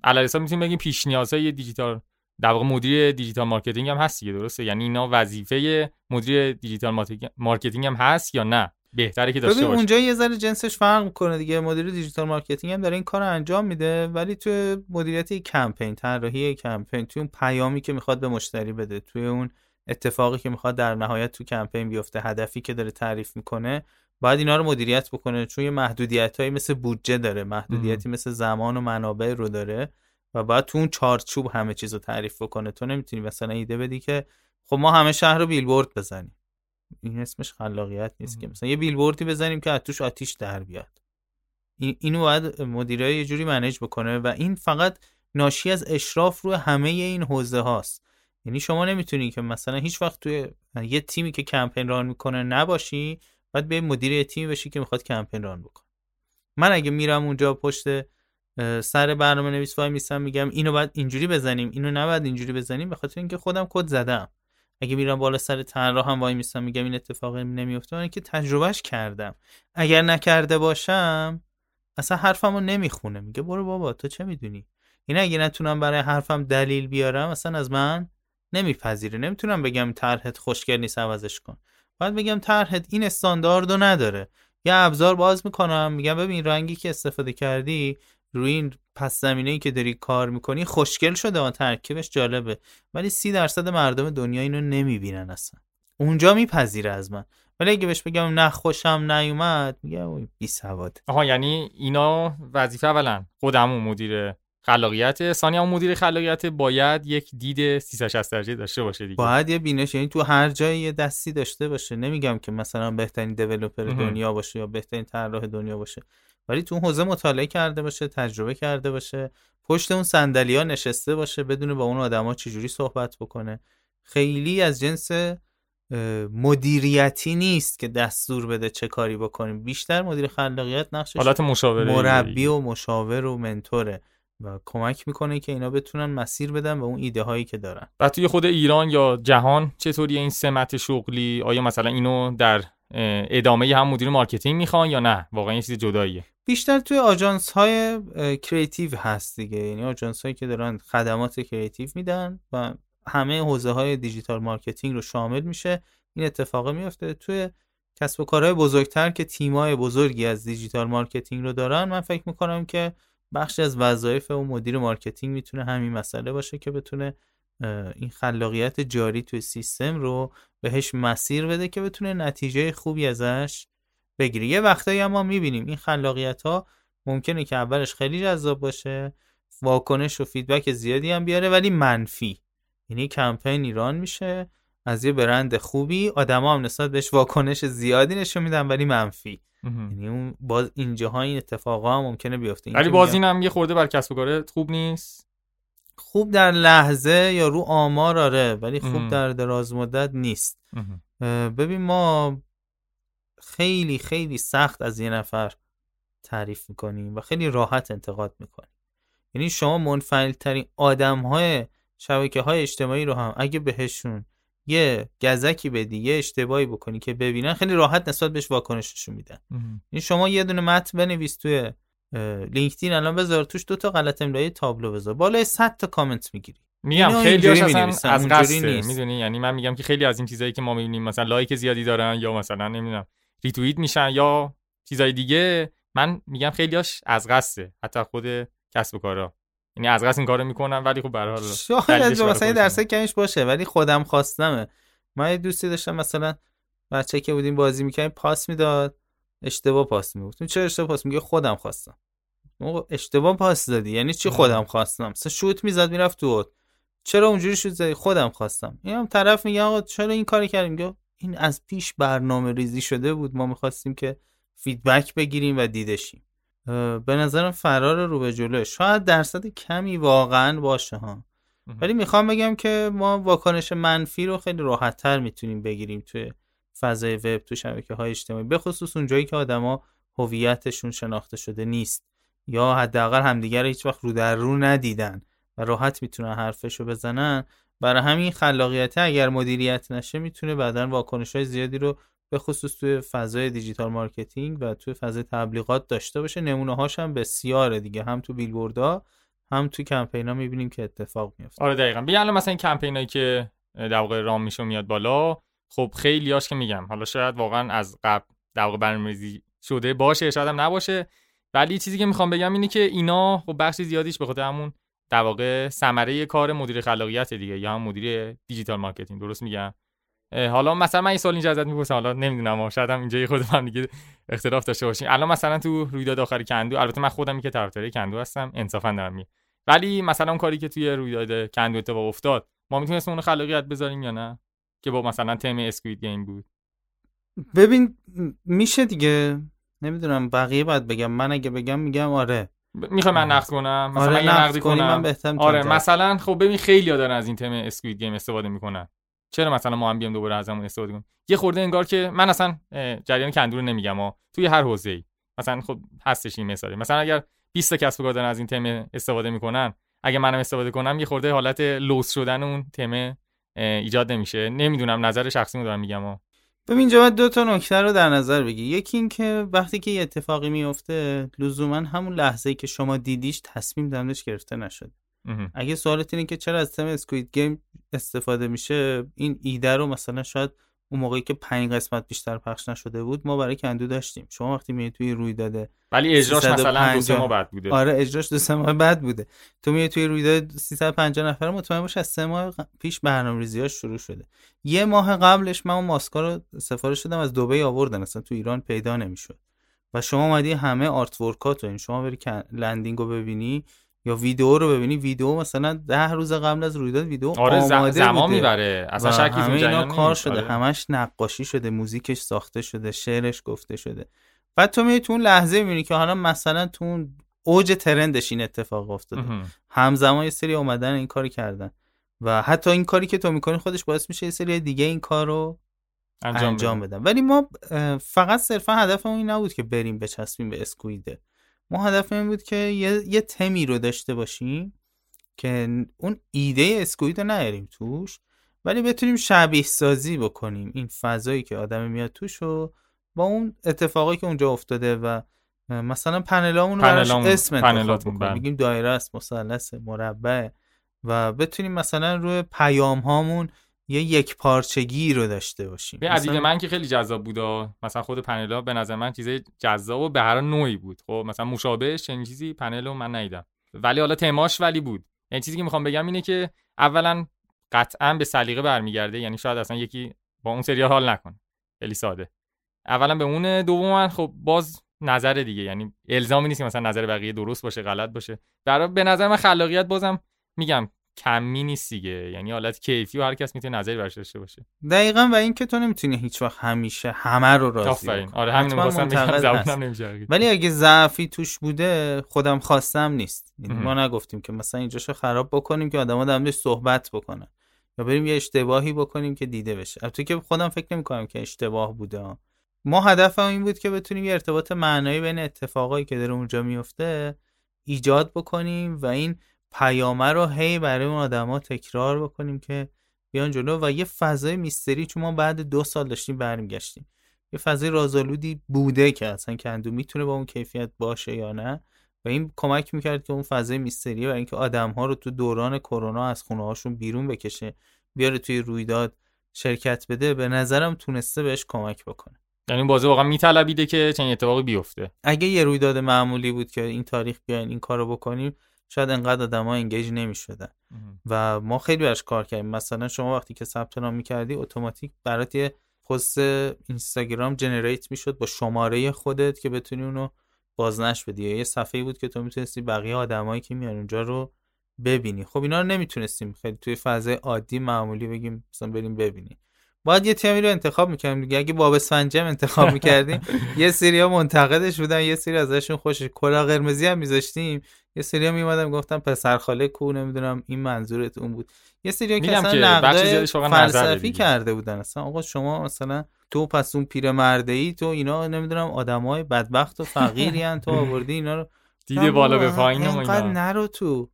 علیرضا می‌تونیم بگیم پیش نیازهای دیجیتال در واقع مدیر digital marketing هم هست دیگه درسته؟ یعنی اینا وظیفه مدیر digital marketing هم هست یا نه؟ بهتره که داشته باشه. اونجا یه ذره جنسش فرق می‌کنه دیگه. مدیر digital marketing هم داره این کار انجام میده ولی تو مدیریت کمپین طراحی کمپین توی اون پیامی که می‌خواد به مشتری بده توی اون اتفاقی که می‌خواد در نهایت تو کمپین بیفته هدفی که داره تعریف می‌کنه باید اینا رو مدیریت بکنه. چون یه محدودیت مثل بودجه داره محدودیتی مثل زمان و منابع رو داره. و باید تو اون چارچوب همه چیز رو تعریف بکنه. تو نمی‌تونی مثلا ایده بدی که خب ما همه شهر رو بیلبورد بزنیم. این اسمش خلاقیت نیست که. مثلا یه بیلبوردی بزنیم که از توش آتیش در بیاد. این اینو باید مدیرای یه جوری منیج بکنه و این فقط ناشی از اشراف رو همه این حوزه هاست. یعنی شما نمی‌تونی که مثلا هیچ وقت توی یه تیمی که کمپین ران می‌کنه نباشی باید به مدیر یه تیمی بشی که می‌خواد کمپین ران بکنه. من اگه میرم اونجا پشت سر برنامه نویس وای میسم میگم اینو باید اینجوری بزنیم اینو نباید اینجوری بزنیم به خاطر اینکه خودم کد زدم. اگه میرم بالا سر طراح هم وای میسم میگم این اتفاق نمیفته من که تجربهش کردم. اگر نکرده باشم اصلا حرفمو نمی‌خونه. میگه برو بابا تو چه می‌دونی؟ این اگه نتونم برای حرفم دلیل بیارم اصلا از من نمیپذیره. نمی‌تونم بگم طرحت خوشگل نیست عوضش کن. باید بگم طرحت این استانداردو نداره. یه ابزار باز می‌کنم میگم ببین رنگی که استفاده کردی روی این پس زمینه ای که داری کار می‌کنی خوشگل شده و ترکیبش جالبه. ولی سی درصد مردم دنیا اینو نمی‌بینن اصلا. اونجا میپذیره از من. ولی اگه بهش بگم نه خوشم نیومد میگه بی سواد. آها یعنی اینا وظیفه اولا. خودمون مدیر خلاقیت. ثانیا مدیر خلاقیت باید یک دید 360 درجه داشته باشه دیگه. باید یه بینش یعنی تو هر جایی یه دستی داشته باشه. نمیگم که مثلا بهترین دیولپر دنیا باشه یا بهترین طراح دنیا باشه. ولی تو حوزه مطالعه کرده باشه تجربه کرده باشه پشت اون ها نشسته باشه بدون با اون آدما چجوری صحبت بکنه. خیلی از جنس مدیریتی نیست که دستور بده چه کاری بکنیم. بیشتر مدیر خلاقیت نقشش حالت مشاوره مربی و مشاور و mentor ه و کمک می‌کنه که اینا بتونن مسیر بدن به اون ایده هایی که دارن. و توی خود ایران یا جهان چطوری این سمت شغلی؟ آیا مثلا اینو در ادامه هم مدیر marketing می‌خوان یا نه؟ واقعا یه چیز جداییه. بیشتر توی آژانس های creative هست دیگه. یعنی آژانس هایی که دارن خدمات creative میدن و همه حوزه های digital marketing رو شامل میشه. این اتفاق میفته توی کسب و کارهای بزرگتر که تیمای بزرگی از digital marketing رو دارن. من فکر می‌کنم که بخشی از وظایف اون مدیر marketing می‌تونه همین مسئله باشه که بتونه این خلاقیت جاری توی سیستم رو بهش مسیر بده که بتونه نتیجه خوبی ازش بگیره. یه وقتایی هم ما می‌بینیم این خلاقیت ها ممکنه که اولش خیلی جذاب باشه واکنش و فیدبک زیادی هم بیاره ولی منفی. یعنی کمپین ایران میشه از یه برند خوبی آدما هم نسبت بهش واکنش زیادی نشون میدن ولی منفی. یعنی اون باز اینجاها این اتفاقا هم ممکنه بیفته. ولی باز اینم یه خورده بر کسب و کارت خوب نیست. خوب در لحظه یا رو آمار آره ولی خوب در دراز مدت نیست. ببین ما خیلی خیلی سخت از یه نفر تعریف می‌کنیم و خیلی راحت انتقاد می‌کنیم. یعنی شما منفعل ترین آدم های شبکه های اجتماعی رو هم اگه بهشون یه گزکی بدی یه اشتباهی بکنی که ببینن خیلی راحت نسبت بهش واکنششون میدن. این شما یه دونه متن بنویس توی لینکدین الان بذار توش دو تا غلط املایی تابلو بذار. بالای 100 تا کامنت می‌گیری. میگم خیلی اصلا از قصد می‌دونی؟ یعنی من میگم که خیلی از این چیزایی که ما می‌بینیم مثلا لایک زیادی دارن یا مثلا نمی‌دونم ریتوییت میشن یا چیزای دیگه من میگم خیلیاش از قصده حتی خود کسب و کارا. یعنی از قصد این کارو می‌کنم ولی خب به هر حال شاید مثلا درس کمش باشه ولی خودم خواستمه. من یه دوستی داشتم مثلا بچه که بودیم بازی می‌کنیم پاس می‌داد. اشتباه پاس می‌گفت چرا اشتباه پاس میگه؟ خودم خواستم. اشتباه پاس دادی. یعنی چی خودم خواستم؟ مثلا شوت می‌زد می‌رفت تو چرا اونجوری شوت زدی؟ خودم خواستم. اینم طرف میگه آقا چرا این کاری کردیم میگه این از پیش برنامه ریزی شده بود. ما می‌خواستیم که فیدبک بگیریم و دیدشیم به نظرم فرار رو به جلوه شاید درصد کمی واقعا باشه ها. ولی می‌خوام بگم که ما واکنش منفی رو خیلی راحتتر می‌تونیم بگیریم توی فضای وب تو شبکه های اجتماعی به خصوص اونجایی که آدما هویتشون شناخته شده نیست یا حداقل همدیگر هیچ وقت رو در رو ندیدن و راحت می‌تونن حرفشو بزنن. برای همین خلاقیت اگر مدیریت نشه می‌تونه بعدا واکنش های زیادی رو به خصوص توی فضای digital marketing و توی فضای تبلیغات داشته باشه. نمونه هاش هم بسیاره دیگه هم تو بیلبوردها هم تو کمپینا می‌بینیم که اتفاق میفته آره دقیقا. بیا الان مثلا این کمپینایی که در واقع run میشه میاد بالا خب خیلی هاش که میگم. حالا شاید واقعا از قبل در واقع برنامه‌ریزی شده باشه شاید هم نباشه. ولی چیزی که می‌خوام بگم اینه که اینا خب بخش زیادیش به خاطر همون در واقع ثمره کار مدیر خلاقیت دیگه یا هم مدیر digital marketing درست میگم؟ حالا مثلا من این سال اینجا ازت می‌پرسم حالا نمی‌دونم شاید هم اینجا خود هم دیگه اختلاف داشته باشیم. الان مثلا تو رویداد آخر کندو البته من خودم که طرفدار کندو هستم انصافا دارم می ولی مثلا اون کاری که توی رویداد کندو اتفاق افتاد ما می‌تونستیم اون خلاقیت بذاریم یا نه؟ که با مثلا تم اسکوید گیم بود. ببین میشه دیگه. نمی‌دونم بقیه باید بگم. من اگه بگم میگم آره. می‌خوام من نقد کنم. مثلا آره نقد کنم. من آره مثلا خب ببین خیلی دارن از این تم اسکوید گیم استفاده می‌کنن. چرا مثلا ما هم بیام دوباره ازمون استفاده کنیم؟ یه خورده انگار که من اصلا جریان کندو رو نمیگم ها. توی هر حوزه‌ای. مثلا خب هستش این مثالی. مثلا اگر 20 تا کسب و کار دارن از این تم استفاده می‌کنن اگه منم استفاده کنم یه خورده حالت لوس شدن اون تم ایجاد نمیشه. نمی‌دونم نظر شخصی رو دارم میگم. ها ببین اینجا دو تا نکته رو در نظر بگی یکی این که وقتی که یه اتفاقی میفته لزوما همون لحظه ای که شما دیدیش تصمیم دمش گرفته نشده. اگه سوالت اینه که چرا از تم اسکوید گیم استفاده میشه این ایده رو مثلا شاید اون موقعی که پنج قسمت بیشتر پخش نشده بود ما برای کندو داشتیم. شما وقتی میای توی رویداد ولی اجراش مثلا دو سه ماه بعد بوده. آره اجراش دو سه ماه بعد بوده. تو میای توی رویداد 350 نفر مطمئن باش از سه ماه پیش برنامه‌ریزیاش شروع شده. یه ماه قبلش من اون ماسکا رو سفارش دادم از دبی آوردن. اصلا تو ایران پیدا نمی‌شد. و شما اومدی همه آرت ورکات این شما بری landing رو ببینی یا ویدیو رو ببینی ویدیو مثلا ده روز قبل از رویداد ویدیو آره آماده زمان می‌بره. اصلا شکی همه اینا کار شده آره. همش نقاشی شده موزیکش ساخته شده شعرش گفته شده. بعد تو میای تو اون لحظه می‌بینی که حالا مثلا تو اون اوج trend ش این اتفاق افتاده. همزمان یه سری اومدن این کاری کردن. و حتی این کاری که تو می‌کنی خودش باعث میشه یه سری دیگه این کار رو انجام, انجام بدن. ولی ما فقط صرفا هدفمون این نبود که بریم بچسبیم به اسکویده. ما هدف این بود که یه, یه تمی رو داشته باشیم که اون ایده اسکوید رو نیاریم توش ولی بتونیم شبیه سازی بکنیم این فضایی که آدم میاد توش رو با اون اتفاقی که اونجا افتاده و مثلا پنلامون رو براش اسم انتخاب بکنیم بله. بگیم دایره است مثلث مربع و بتونیم مثلا روی پیام هامون یه یک پارچگی رو داشته باشیم. به عدید من که خیلی جذاب بود مثلا خود پنلا به نظر من چیزای جذاب و به هر نوعی بود. خب مثلا مشابهش چنین چیزی پنل من ندیدم. ولی حالا تماش ولی بود. یعنی چیزی که می‌خوام بگم اینه که اولا قطعا به سلیقه برمیگرده. یعنی شاید اصلا یکی با اون سریال حال نکنه. خیلی ساده. اولا به اون دوم خب باز نظر دیگه. یعنی الزامی نیست که مثلا نظر بقیه درست باشه غلط باشه. برای به نظر من خلاقیت بازم میگم کمی نیست دیگه. یعنی حالت کیفی و هر کس می‌تونه نظری براش داشته باشه. دقیقا و اینکه تو نمی‌تونی هیچ وقت همیشه همه رو راضی آفرین. آره همین نمیشه ولی اگه ضعفی توش بوده خودم خواستم نیست. یعنی ما نگفتیم که مثلا اینجاشو خراب بکنیم که آدما در صحبت بکنن. یا بریم یه اشتباهی بکنیم که دیده بشه. البته که خودم فکر نمی‌کنم که اشتباه بوده. ما هدفم این بود که بتونیم یه ارتباط معنایی بین اتفاقایی که در اونجا میفته ایجاد بکنیم و این پیامه رو هی برای اون آدما تکرار بکنیم که بیان جلو و یه فضای میستری چون ما بعد دو سال داشتیم برمیگشتیم. یه فضای رازآلودی بوده که اصلا کندو می‌تونه با اون کیفیت باشه یا نه؟ و این کمک می‌کرد که اون فضای میستری و اینکه آدم ها رو تو دوران کرونا از خونه هاشون بیرون بکشه بیاره توی رویداد شرکت بده به نظرم تونسته بهش کمک بکنه. یعنی بازه واقعا میطلبیده که چنین اتفاقی بیفته. اگه یه رویداد معمولی بود که این تاریخ بیاین این کارو بکنیم شاید انقدر آدما انگیج نمی‌شدن و ما خیلی براش کار کردیم. مثلا شما وقتی که ثبت نام می‌کردی اتوماتیک برات یه پست اینستاگرام جنریت می‌شد با شماره خودت که بتونی اونو بازنش بدی. یه صفحه بود که تو می‌تونستی بقیه آدمایی که میان اونجا رو ببینی. خب اینا رو نمی‌تونستیم خیلی توی فضای عادی معمولی بگیم مثلا بریم ببینیم. باید یه تیمی رو انتخاب می‌کردیم دیگه. اگه باب اسفنجم انتخاب می‌کردیم [LAUGHS] یه سری ها منتقدش بودن یه سری ازشون خوشش کلا قرمزی هم میذاشتیم. یه سری ها میومدم گفتم پسر خاله کو نمی‌دونم این منظورت اون بود. یه سری ها که اصلا فلسفی کرده بودن. اصلا آقا شما مثلا تو پس اون پیر مرده ای تو اینا نمی‌دونم آدمای بدبخت و فقیری تو [LAUGHS] آوردی اینا رو. دیده بالا به پایین اینقدر نرو تو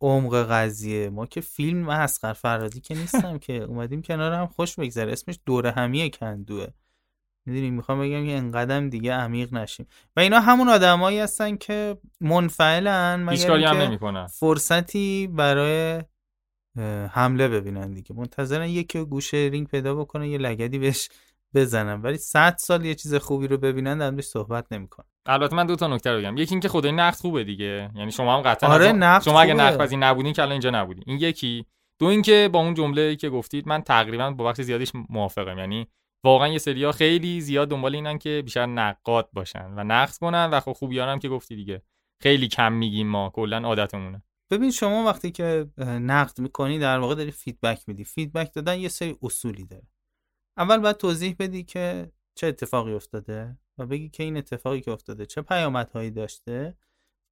عمق قضیه. ما که فیلم و اسقر فرادی که نیستم که. اومدیم کنار هم خوش بگذره. اسمش دوره همی کندوه. می‌دونی می‌خوام بگم که انقدر دیگه عمیق نشیم. و اینا همون آدمایی هستن که منفعلن مگر هم فرصتی برای حمله ببینن دیگه. منتظرن یکی گوشه رینگ پیدا بکنه یه لگدی بهش بزنن. ولی 100 سال یه چیز خوبی رو ببینن در صحبت نمی‌کنن. البته من دو تا نکته رو بگم. یکی اینکه خدای نقد خوبه دیگه. یعنی شما هم قطعا آره نقد شما اگه نقد پذیر نبودین که الان اینجا نبودین. این یکی. دو اینکه با اون جمله که گفتید من تقریبا با بخش زیادیش موافقم. یعنی واقعا یه سریا خیلی زیاد دنبال اینن که بیشتر نقاد باشن و نقد کنن و خب خوبیارم که گفتی دیگه. خیلی کم میگیم ما کلا عادتمونه. ببین شما وقتی که نقد می‌کنی در واقع داری feedback میدی. feedback دادن یه سری اصولی داره. اول باید توضیح بدی که چه اتفاقی افتاده و بگی که این اتفاقی که افتاده چه پیامدهایی داشته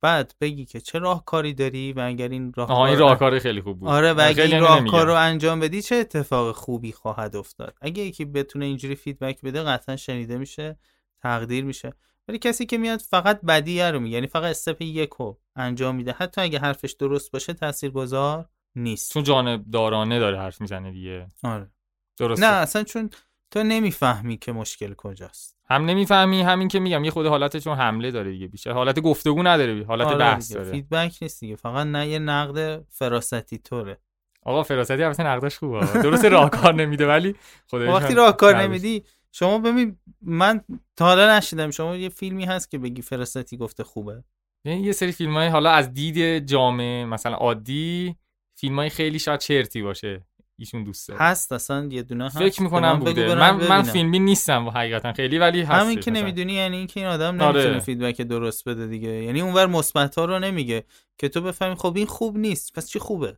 بعد بگی که چه راهکاری داری و اگر این راهکار این راهکار خیلی خوب بود. آره و اگر این راهکار رو انجام بدی چه اتفاق خوبی خواهد افتاد؟ اگه یکی بتونه اینجوری feedback بده قطعا شنیده میشه تقدیر میشه. ولی کسی که میاد فقط بدیه رو میگه یعنی فقط استپ یک رو انجام میده. حتی اگه حرفش درست باشه تاثیرگذار نیست. چون جانب دارانه داره حرف می‌زنه دیگه. آره. درسته. نه اصلا چون تو نمی‌فهمی که مشکل کجاست. هم نمی‌فهمی همین که میگم یه خود حالت چون حمله داره دیگه بیشتر حالت گفتگو نداره حالت آره بحث داره. فیدبک نیست دیگه فقط نه یه نقد فراستی طوره. آقا فراستی البته نقدش خوبه درست راهکار نمیده ولی خودش وقتی راهکار نمیدی شما ببین من تا حالا نشیدم شما یه فیلمی هست که بگی فراستی گفته خوبه. یه سری فیلم های حالا از دید جامعه مثلا عادی فیلم های خیلی شاید چرتی باشه. ایشون دوست داره هست اصلا یه دونه هست. فکر می‌کنم بوده. من من فیلمی نیستم و حقیقتا. خیلی ولی هست همین که نمی‌دونی یعنی اینکه این آدم نمی‌تونه آره. فیدبک درست بده دیگه. یعنی اونور مثبت ها رو نمیگه که تو بفهمی خب این خوب نیست. پس چی خوبه؟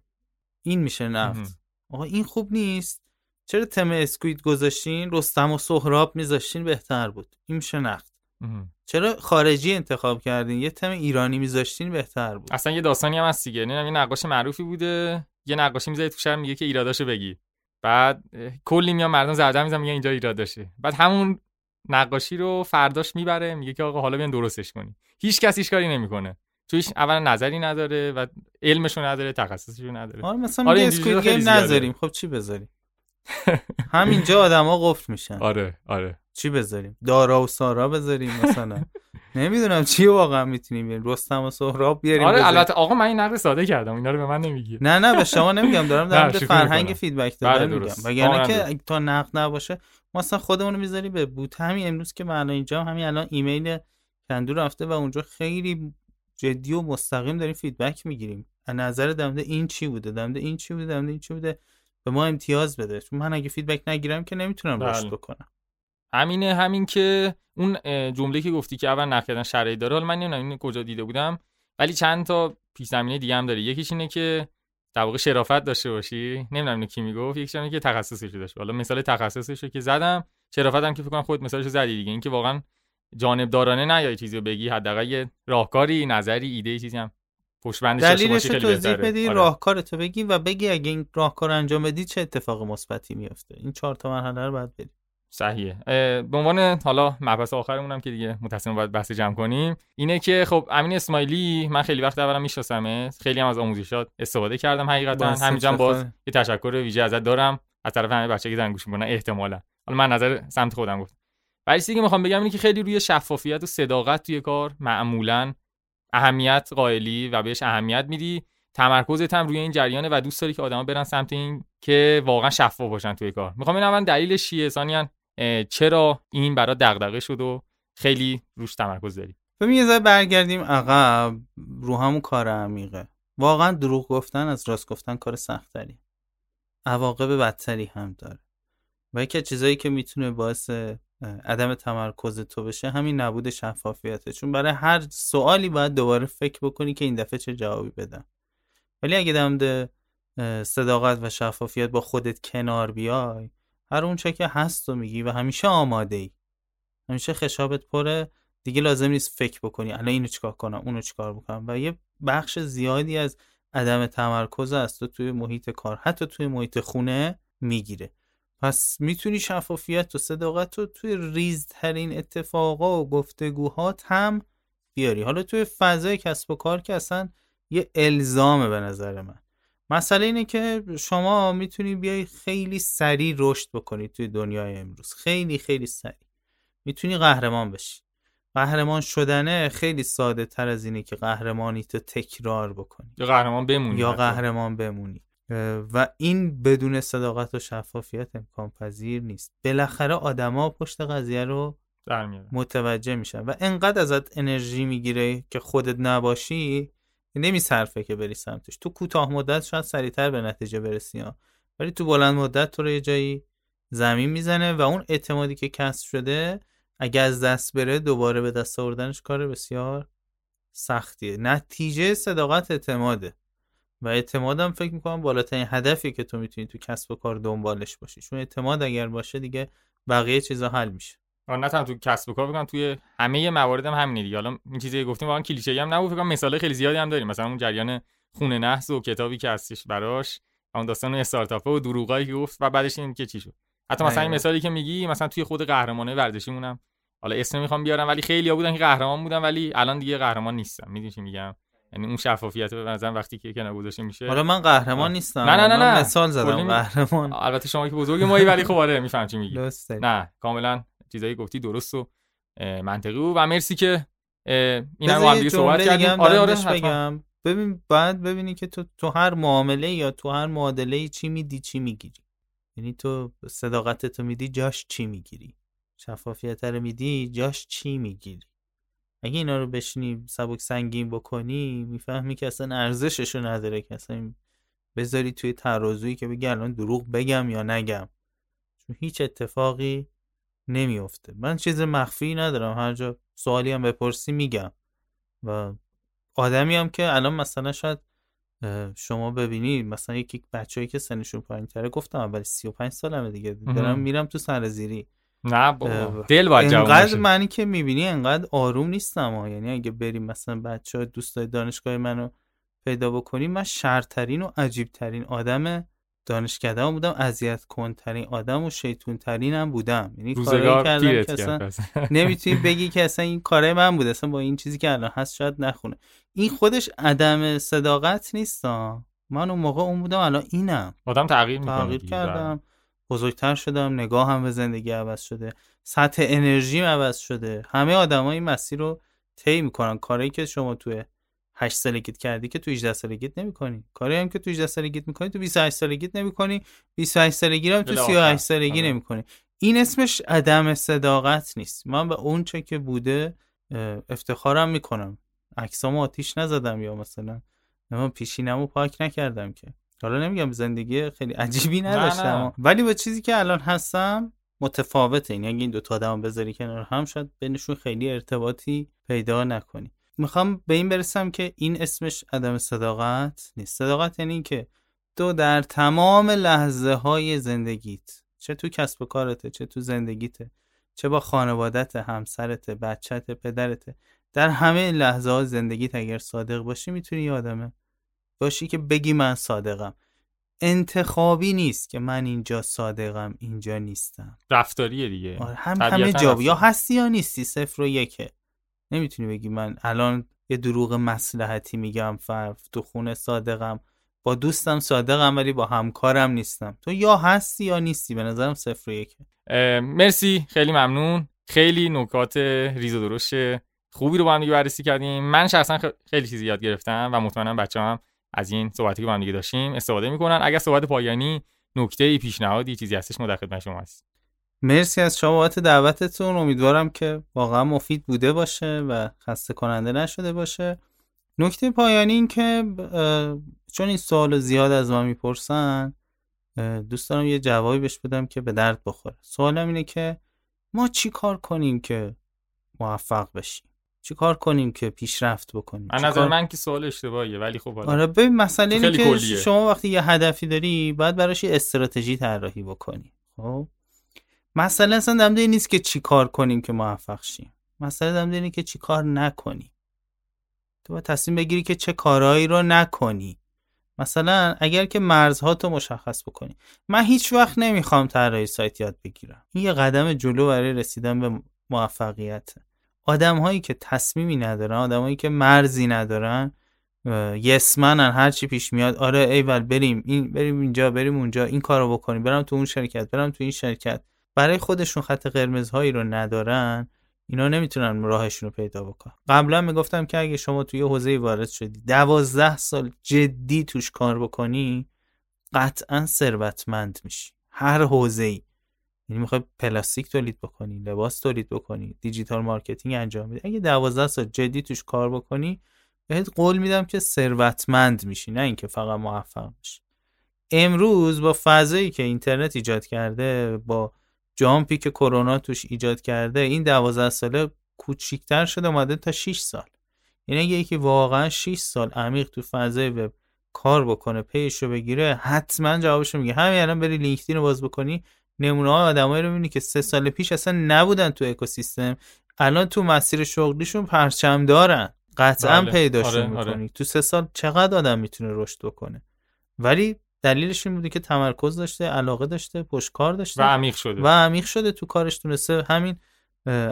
این میشه نقد آقا این خوب نیست. چرا تم اسکوید گذاشتین؟ رستم و سهراب میذاشتین بهتر بود. این میشه نقد چرا خارجی انتخاب کردین؟ یه تم ایرانی میذاشتین بهتر بود. اصلا یه داستانی هم هست دیگه. یه نقاش معروفی بوده. یه نقاشی می‌ذاری تو شهر میگه که ایراداشو بگی. بعد کلی میان مردم زرده میزن میگه اینجا ایراد داشته بعد همون نقاشی رو فرداش می‌بره میگه که آقا حالا بیان درستش کنی هیچ کسی کاری نمی‌کنه. توش اولا نظری نداره و علمشو نداره تخصصشو نداره. آره مثلا آره میگه game نذاریم خب چی بذاریم؟ [LAUGHS] همینجا آدما قفل میشن. آره آره. چی بذاریم؟ دارا و سارا بذاریم مثلا. [LAUGHS] نمی‌دونم چی واقعا می‌تونیم بیاریم رستم و سهراب بیاریم آره. البته آقا من این نقد ساده کردم. اینا رو به من نمیگی. نه نه به شما نمیگم. دارم در مورد فرهنگ. feedback بله، دادن میگم. درست. وگرنه که تا نقد نباشه ما اصلا خودمون رو می‌ذاری به بوته. همین امروز که من الان اینجا همین الان ایمیل کندو رفته و اونجا خیلی جدی و مستقیم داریم فیدبک می‌گیریم. از نظر دمده این چی بوده دمده این چی بوده دمده این چی بوده به ما امتیاز بده. چون من اگه فیدبک نگیرم که نمی‌تونم بله. رشد بکنم. همینه همین که اون جمله که گفتی که اول نقد کردن شرعی داره حالا من نمی‌دونم این کجا دیده بودم ولی چند تا پیش زمینه دیگه هم داره یکیش اینه که در واقع شرافت داشته باشی. نمی‌دونم اینو کی می‌گفت یکیش اینه که تخصصش داشته حالا مثال تخصصش رو که زدم شرافت هم که فکر کنم خودت مثالش زدی دیگه. اینکه واقعا جانبدارانه نه یا چیزی رو بگی حداقل یه راهکاری نظری ایده چیزی هم. پشت دلیلش رو توضیح. بدی آره. راهکارتو بگی و بگی اگه این راهکار انجام بدی چه اتفاق مثبتی میفته این چهار تا مرحله رو باید بریم صحیحه. اه، به عنوان حالا مبحث آخرمون هم که دیگه متصل باید بحث جمع کنیم اینه که خب امین اسماعیلی من خیلی وقت اولا میشناسمه خیلی هم از آموزشات استفاده کردم حقیقتا. همینجا هم باز. یه تشکر ویژه ازت دارم. از طرف همه بچه که دارن گوش می‌کنن احتمالا. حالا من نظر سمت خودم گفتم. ولی چیزی که می‌خوام بگم اینه که خیلی روی شفافیت و صداقت توی کار معمولا اهمیت قائلی و بهش اهمیت میدی. تمرکزت هم روی این جریانه و دوست داری که آدما برن سمت این که واقعا شفاف باشن توی کار. می‌خوام ببینم من دلیلش چیه؟ ثانیاً اه، چرا این برات دغدغه شد و خیلی روش تمرکز داری ببین یه برگردیم عقب. رو همون کار عمیقه. واقعا دروغ گفتن از راست گفتن کار سختری. عواقب بدتری هم داره. و یکی از چیزایی که می‌تونه باعث عدم تمرکز تو بشه همین نبود شفافیته. چون برای هر سوالی باید دوباره فکر بکنی که این دفعه چه جوابی بدم. ولی اگه دمده صداقت و شفافیت با خودت کنار بیای هر اون چه که هست و میگی و همیشه آماده ای همیشه خشابت پره. دیگه لازم نیست فکر بکنی. الان اینو چیکار کنم اونو چیکار بکنم. و یه بخش زیادی از عدم تمرکز از تو توی محیط کار حتی توی محیط خونه می‌گیره. پس می‌تونی شفافیت و صداقت رو توی ریزترین اتفاقا و گفتگوهات هم بیاری. حالا توی فضای کسب و کار که اصلا یه الزامه به نظر من. مسئله اینه که شما می‌تونی بیای خیلی سریع رشد بکنی توی دنیای امروز. خیلی خیلی سریع. می‌تونی قهرمان بشی. قهرمان شدنه خیلی ساده تر از اینه که قهرمانی تو تکرار بکنی. یا قهرمان بمونی یا. قهرمان بمونی. و این بدون صداقت و شفافیت امکان پذیر نیست. بالاخره آدما پشت قضیه رو متوجه میشن و انقدر ازت انرژی می‌گیره که خودت نباشی نمیصرفه که بری سمتش. تو کوتاه مدت شاید سریعتر به نتیجه برسی ها ولی تو بلند مدت تو رو یه جایی زمین می‌زنه و اون اعتمادی که کسب شده اگه از دست بره دوباره به دست آوردنش کار بسیار سختیه. نتیجه صداقت اعتماده. و اعتمادم فکر می‌کنم بالاترین هدفی که تو می‌تونی تو کسب و کار دنبالش باشی. چون اعتماد اگر باشه دیگه بقیه چیزا حل میشه. نه تنها تو کسب و کار بگم توی همه موارد هم همینه دیگه. حالا این چیزی که گفتیم واقعا کلیشه‌ای هم نبود. فکر کنم مثال خیلی زیادی هم داریم. مثلا اون جریان خونه نحس و کتابی که هستش براش اون داستان استارتاپ و دروغایی که گفت و بعدش این که چی شد. حتی مثلا این. مثالی که میگی مثلا توی خود قهرمانای ورزشیمونم. حالا اسم نمی‌خوام بیارم ولی خیلی بودن که قهرمان بودن ولی الان دیگه قهرمان نیستن. می‌دونی چی میگم؟ یعنی اون شفافیت به نظرم وقتی که کنار گذاشته میشه. حالا من قهرمان آه. نیستم. نه، نه، نه، نه. مثال زدم قهرمان. البته شما که بزرگ مایی ولی خب آره میفهم چی میگی. نه کاملا چیزایی گفتی درست و منطقی بود. و مرسی که این هم هم دیگه صحبت کردیم. آره آره. بگم. ببین بعد ببینی که تو تو هر معامله یا تو هر معادله چی میدی چی می‌گیری. یعنی تو صداقت تو میدی جاش چی می‌گیری. شفافیت رو میدی جاش چی می‌گیری. اگه اینا رو بشینی سبک سنگین بکنی می‌فهمی که اصلا ارزششو نداره که اصلا بذاری توی ترازویی که بگی الان دروغ بگم یا نگم. چون هیچ اتفاقی نمیفته من چیز مخفی ندارم هر جا سوالی هم بپرسی میگم و آدمی هم که الان مثلا شاید شما ببینید مثلا یکی بچه‌ای که سنشون پایین تره گفتم اول 35 سالمه دیگه دارم. میرم تو سرزیری نه بابا دل باید جوان انقدر منی که می‌بینی انقدر آروم نیستم ها. یعنی اگه بریم مثلا بچه ها دوستای دانشگاه منو پیدا بکنیم من شرترین و عجیبترین آدم دانشکده بودم اذیت کنترین آدم و شیطون ترینم بودم. یعنی کارایی روزگار کردم که اصلا. [LAUGHS] نمی‌تونی بگی که اصلا این کاره من بود اصلا با این چیزی که الان هست شاید نخونه. این خودش عدم صداقت نیست ها. من اون موقع اون بودم الان اینم. آدم تغییر می‌کنه تغییر کردم. بزرگتر شدم نگاه هم به زندگی عوض شده. سطح انرژیم عوض شده. همه آدم این مسیر رو طی می‌کنن. کاری که شما توی 8 سالگیت کردی که تو 18 سالگیت نمی‌کنی. کاری هم که تو 18 سالگیت می‌کنی تو 28 سالگیت نمی‌کنی. 28 سالگی هم تو 38 سالگی آره. نمی‌کنی. این اسمش عدم صداقت نیست. من به اون چه که بوده افتخارم می‌کنم. عکسامو آتیش نزدم یا مثلا من پیشینمو پاک نکردم که. حالا نمیگم زندگی خیلی عجیبی نداشتم. نه. نه. ولی با چیزی که الان هستم متفاوته. این اگه این دو تا آدم بذاری کنار هم شاید بینشون خیلی ارتباطی پیدا نکنی. می‌خوام به این برسم که این اسمش عدم صداقت نیست. صداقت یعنی که تو در تمام لحظه های زندگیت چه تو کسب و کارته چه تو زندگیته چه با خانوادت همسرت بچت پدرت در همه لحظه ها زندگیت اگر صادق باشی می‌تونی یادمه باشی که بگی من صادقم. انتخابی نیست که من اینجا صادقم اینجا نیستم. رفتاریه دیگه. آره، هم همه جا یا هستی یا نیستی صفر و یکه. نمی‌تونی بگی من الان یه دروغ مسلحتی میگم فرف تو خونه صادقم. با دوستم صادقم ولی با همکارم نیستم. تو یا هستی یا نیستی به نظرم صفر و یکه مرسی. خیلی ممنون. خیلی نکات ریز و درشت خوبی رو با هم بررسی کردیم. من شخصا خیلی چیزی یاد گرفتم و مطمئنم بچه هم از این صحبتی که با هم دیگه داشتیم استفاده می‌کنن. اگر صحبت پایانی نکته ای پیشنهادی چیزی هستش ما در خدمت شما هست. مرسی از شما بابت دعوتتون. امیدوارم که واقعا مفید بوده باشه و خسته کننده نشده باشه. نکته پایانی این که چون این سوال زیاد از ما می‌پرسن دوست دارم یه جوابی بهش بدم که به درد بخوره. سوالم اینه که ما چی کار کنیم که موفق بشیم؟ چی کار کنیم که پیشرفت بکنیم؟ از نظر من که سوال اشتباهیه ولی خب آره ببین مسئله اینه که شما وقتی یه هدفی داری باید براش یه استراتژی طراحی بکنی. خب؟ مسئله اصلا دمده نیست که چی کار کنیم که موفق شیم. مسئله دمده اینه که چی کار نکنی تو باید تصمیم بگیری که چه کارهایی رو نکنی. مثلا اگر که مرزها تو مشخص بکنی. من هیچ وقت نمی‌خوام طراحی سایت یاد بگیرم. این یه قدم جلو برای رسیدن به موفقیت. آدم هایی که تصمیمی ندارن آدم هایی که مرزی ندارن یسمنن هر چی پیش میاد. آره ایول بریم. این بریم اینجا بریم اونجا. این کارو بکنیم. برم تو اون شرکت برم تو این شرکت. برای خودشون خط قرمزهایی رو ندارن اینا نمی‌تونن راهشون رو پیدا بکنن. قبلا می‌گفتم که اگه شما توی حوزه وارد شدی دوازده سال جدی توش کار بکنی قطعا ثروتمند میشی. هر حوزه ای یعنی می‌خوای پلاستیک تولید بکنی لباس تولید بکنی digital marketing انجام بدی. اگه دوازده سال جدی توش کار بکنی بهت قول میدم که ثروتمند میشی نه اینکه فقط موفق بشی امروز با فضایی که اینترنت ایجاد کرده با jump ی که کرونا توش ایجاد کرده این دوازده ساله کوچیکتر شده اومده تا 6 سال. یعنی اگه یکی واقعا 6 سال عمیق تو فضای وب کار بکنه پیش رو بگیره حتما جوابش میگه. همین الان بری لینکدین رو باز بکنی نمونه های آدمایی رو می‌بینی که سه سال پیش اصلا نبودن تو اکوسیستم. الان تو مسیر شغلیشون پرچم دارن قطعا بله. پیداشون آره، آره. می‌کنی. تو سه سال چقدر آدم می‌تونه رشد بکنه؟ ولی دلیلش این بوده که تمرکز داشته علاقه داشته پشتکار داشته و عمیق شده. و عمیق شده. تو کارش تونسته همین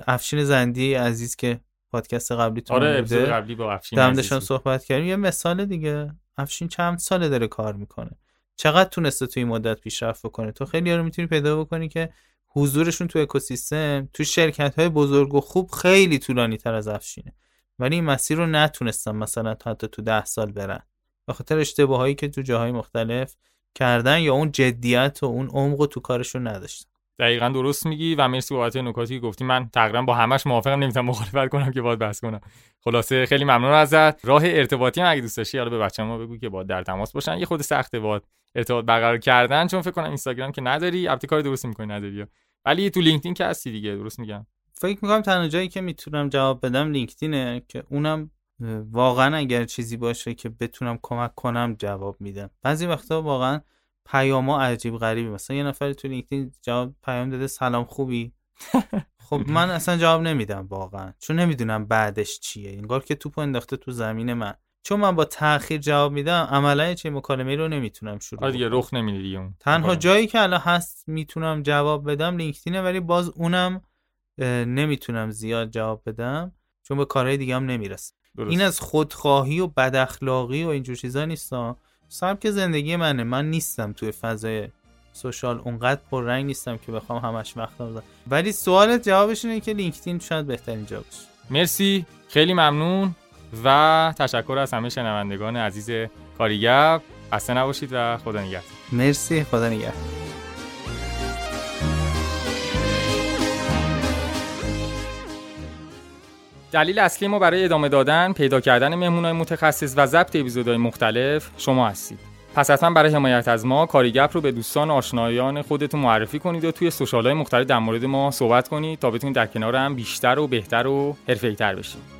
افشین زندی عزیز که پادکست قبلی تو آره بوده قبلی با افشین صحبت کردیم. یه مثال دیگه افشین چند ساله داره کار می‌کنه. چقدر تونسته تو این مدت پیشرفت بکنه؟ تو خیلی رو می‌تونی پیدا بکنی که حضورشون تو اکوسیستم تو شرکت های بزرگ و خوب خیلی طولانی تر از افشینه. ولی این مسیر رو نتونستم مثلا حتی تو ده سال برن. به خاطر اشتباهایی که تو جاهای مختلف کردن یا اون جدیت و اون عمق تو کارشون نداشتن. دقیقا درست میگی و مرسی بابت نکاتی که گفتی. من تقریبا با همش موافقم نمی‌تونم مخالفت کنم که باید بحث کنم. خلاصه خیلی ممنون ازت. راه ارتباطی هم اگه دوست داشتی حالا به بچه‌ها بگو که با در تماس باشن. یه خود سخته باد ارتباط برقرار کردن چون فکر کنم اینستاگرام که نداری البته کار درست می‌کنی نداری ولی تو لینکدین که هستی دیگه درست میگم. فکر می‌کنم تنها جایی که می‌تونم جواب بدم لینکدینه که اونم واقعا اگر چیزی باشه که بتونم کمک کنم جواب میدم. بعضی وقتا واقعا پیاما عجیب غریبی مثلا یه نفر تو لینکدین جواب پیام داده سلام خوبی؟ [LAUGHS] خب من اصلا جواب نمیدم واقعا چون نمی‌دونم بعدش چیه. انگار که توپ انداخته تو زمین من. چون من با تاخیر جواب میدم عملا چه مکالمه رو نمی‌تونم شروع آره دیگه رخ نمیده دیگه تنها جایی که الان هست می‌تونم جواب بدم لینکدینه ولی باز اونم نمی‌تونم زیاد جواب بدم چون به کارهای دیگه هم نمی‌رسه این از خودخواهی و بداخلاقی و اینجور چیزا نیستا سبک زندگی منه. من نیستم توی فضای سوشال. اونقدر رنگ نیستم که بخوام همش وقت بذارم. ولی سوالت جوابش اینه که لینکدین شاید بهترین جا باشه. مرسی. خیلی ممنون و تشکر از همه شنوندگان عزیز کاریگب. خسته نباشید و خدا نگهدار. مرسی. خدا نگهدار. دلیل اصلی ما برای ادامه دادن، پیدا کردن مهمونای متخصص و ضبط اپیزودهای مختلف شما هستید. پس حتما برای حمایت از ما کاریگپ رو به دوستان آشنایان خودتون معرفی کنید و توی سوشال های مختلف در مورد ما صحبت کنید تا بتونید در کنار هم بیشتر و بهتر و حرفه‌ای‌تر بشید.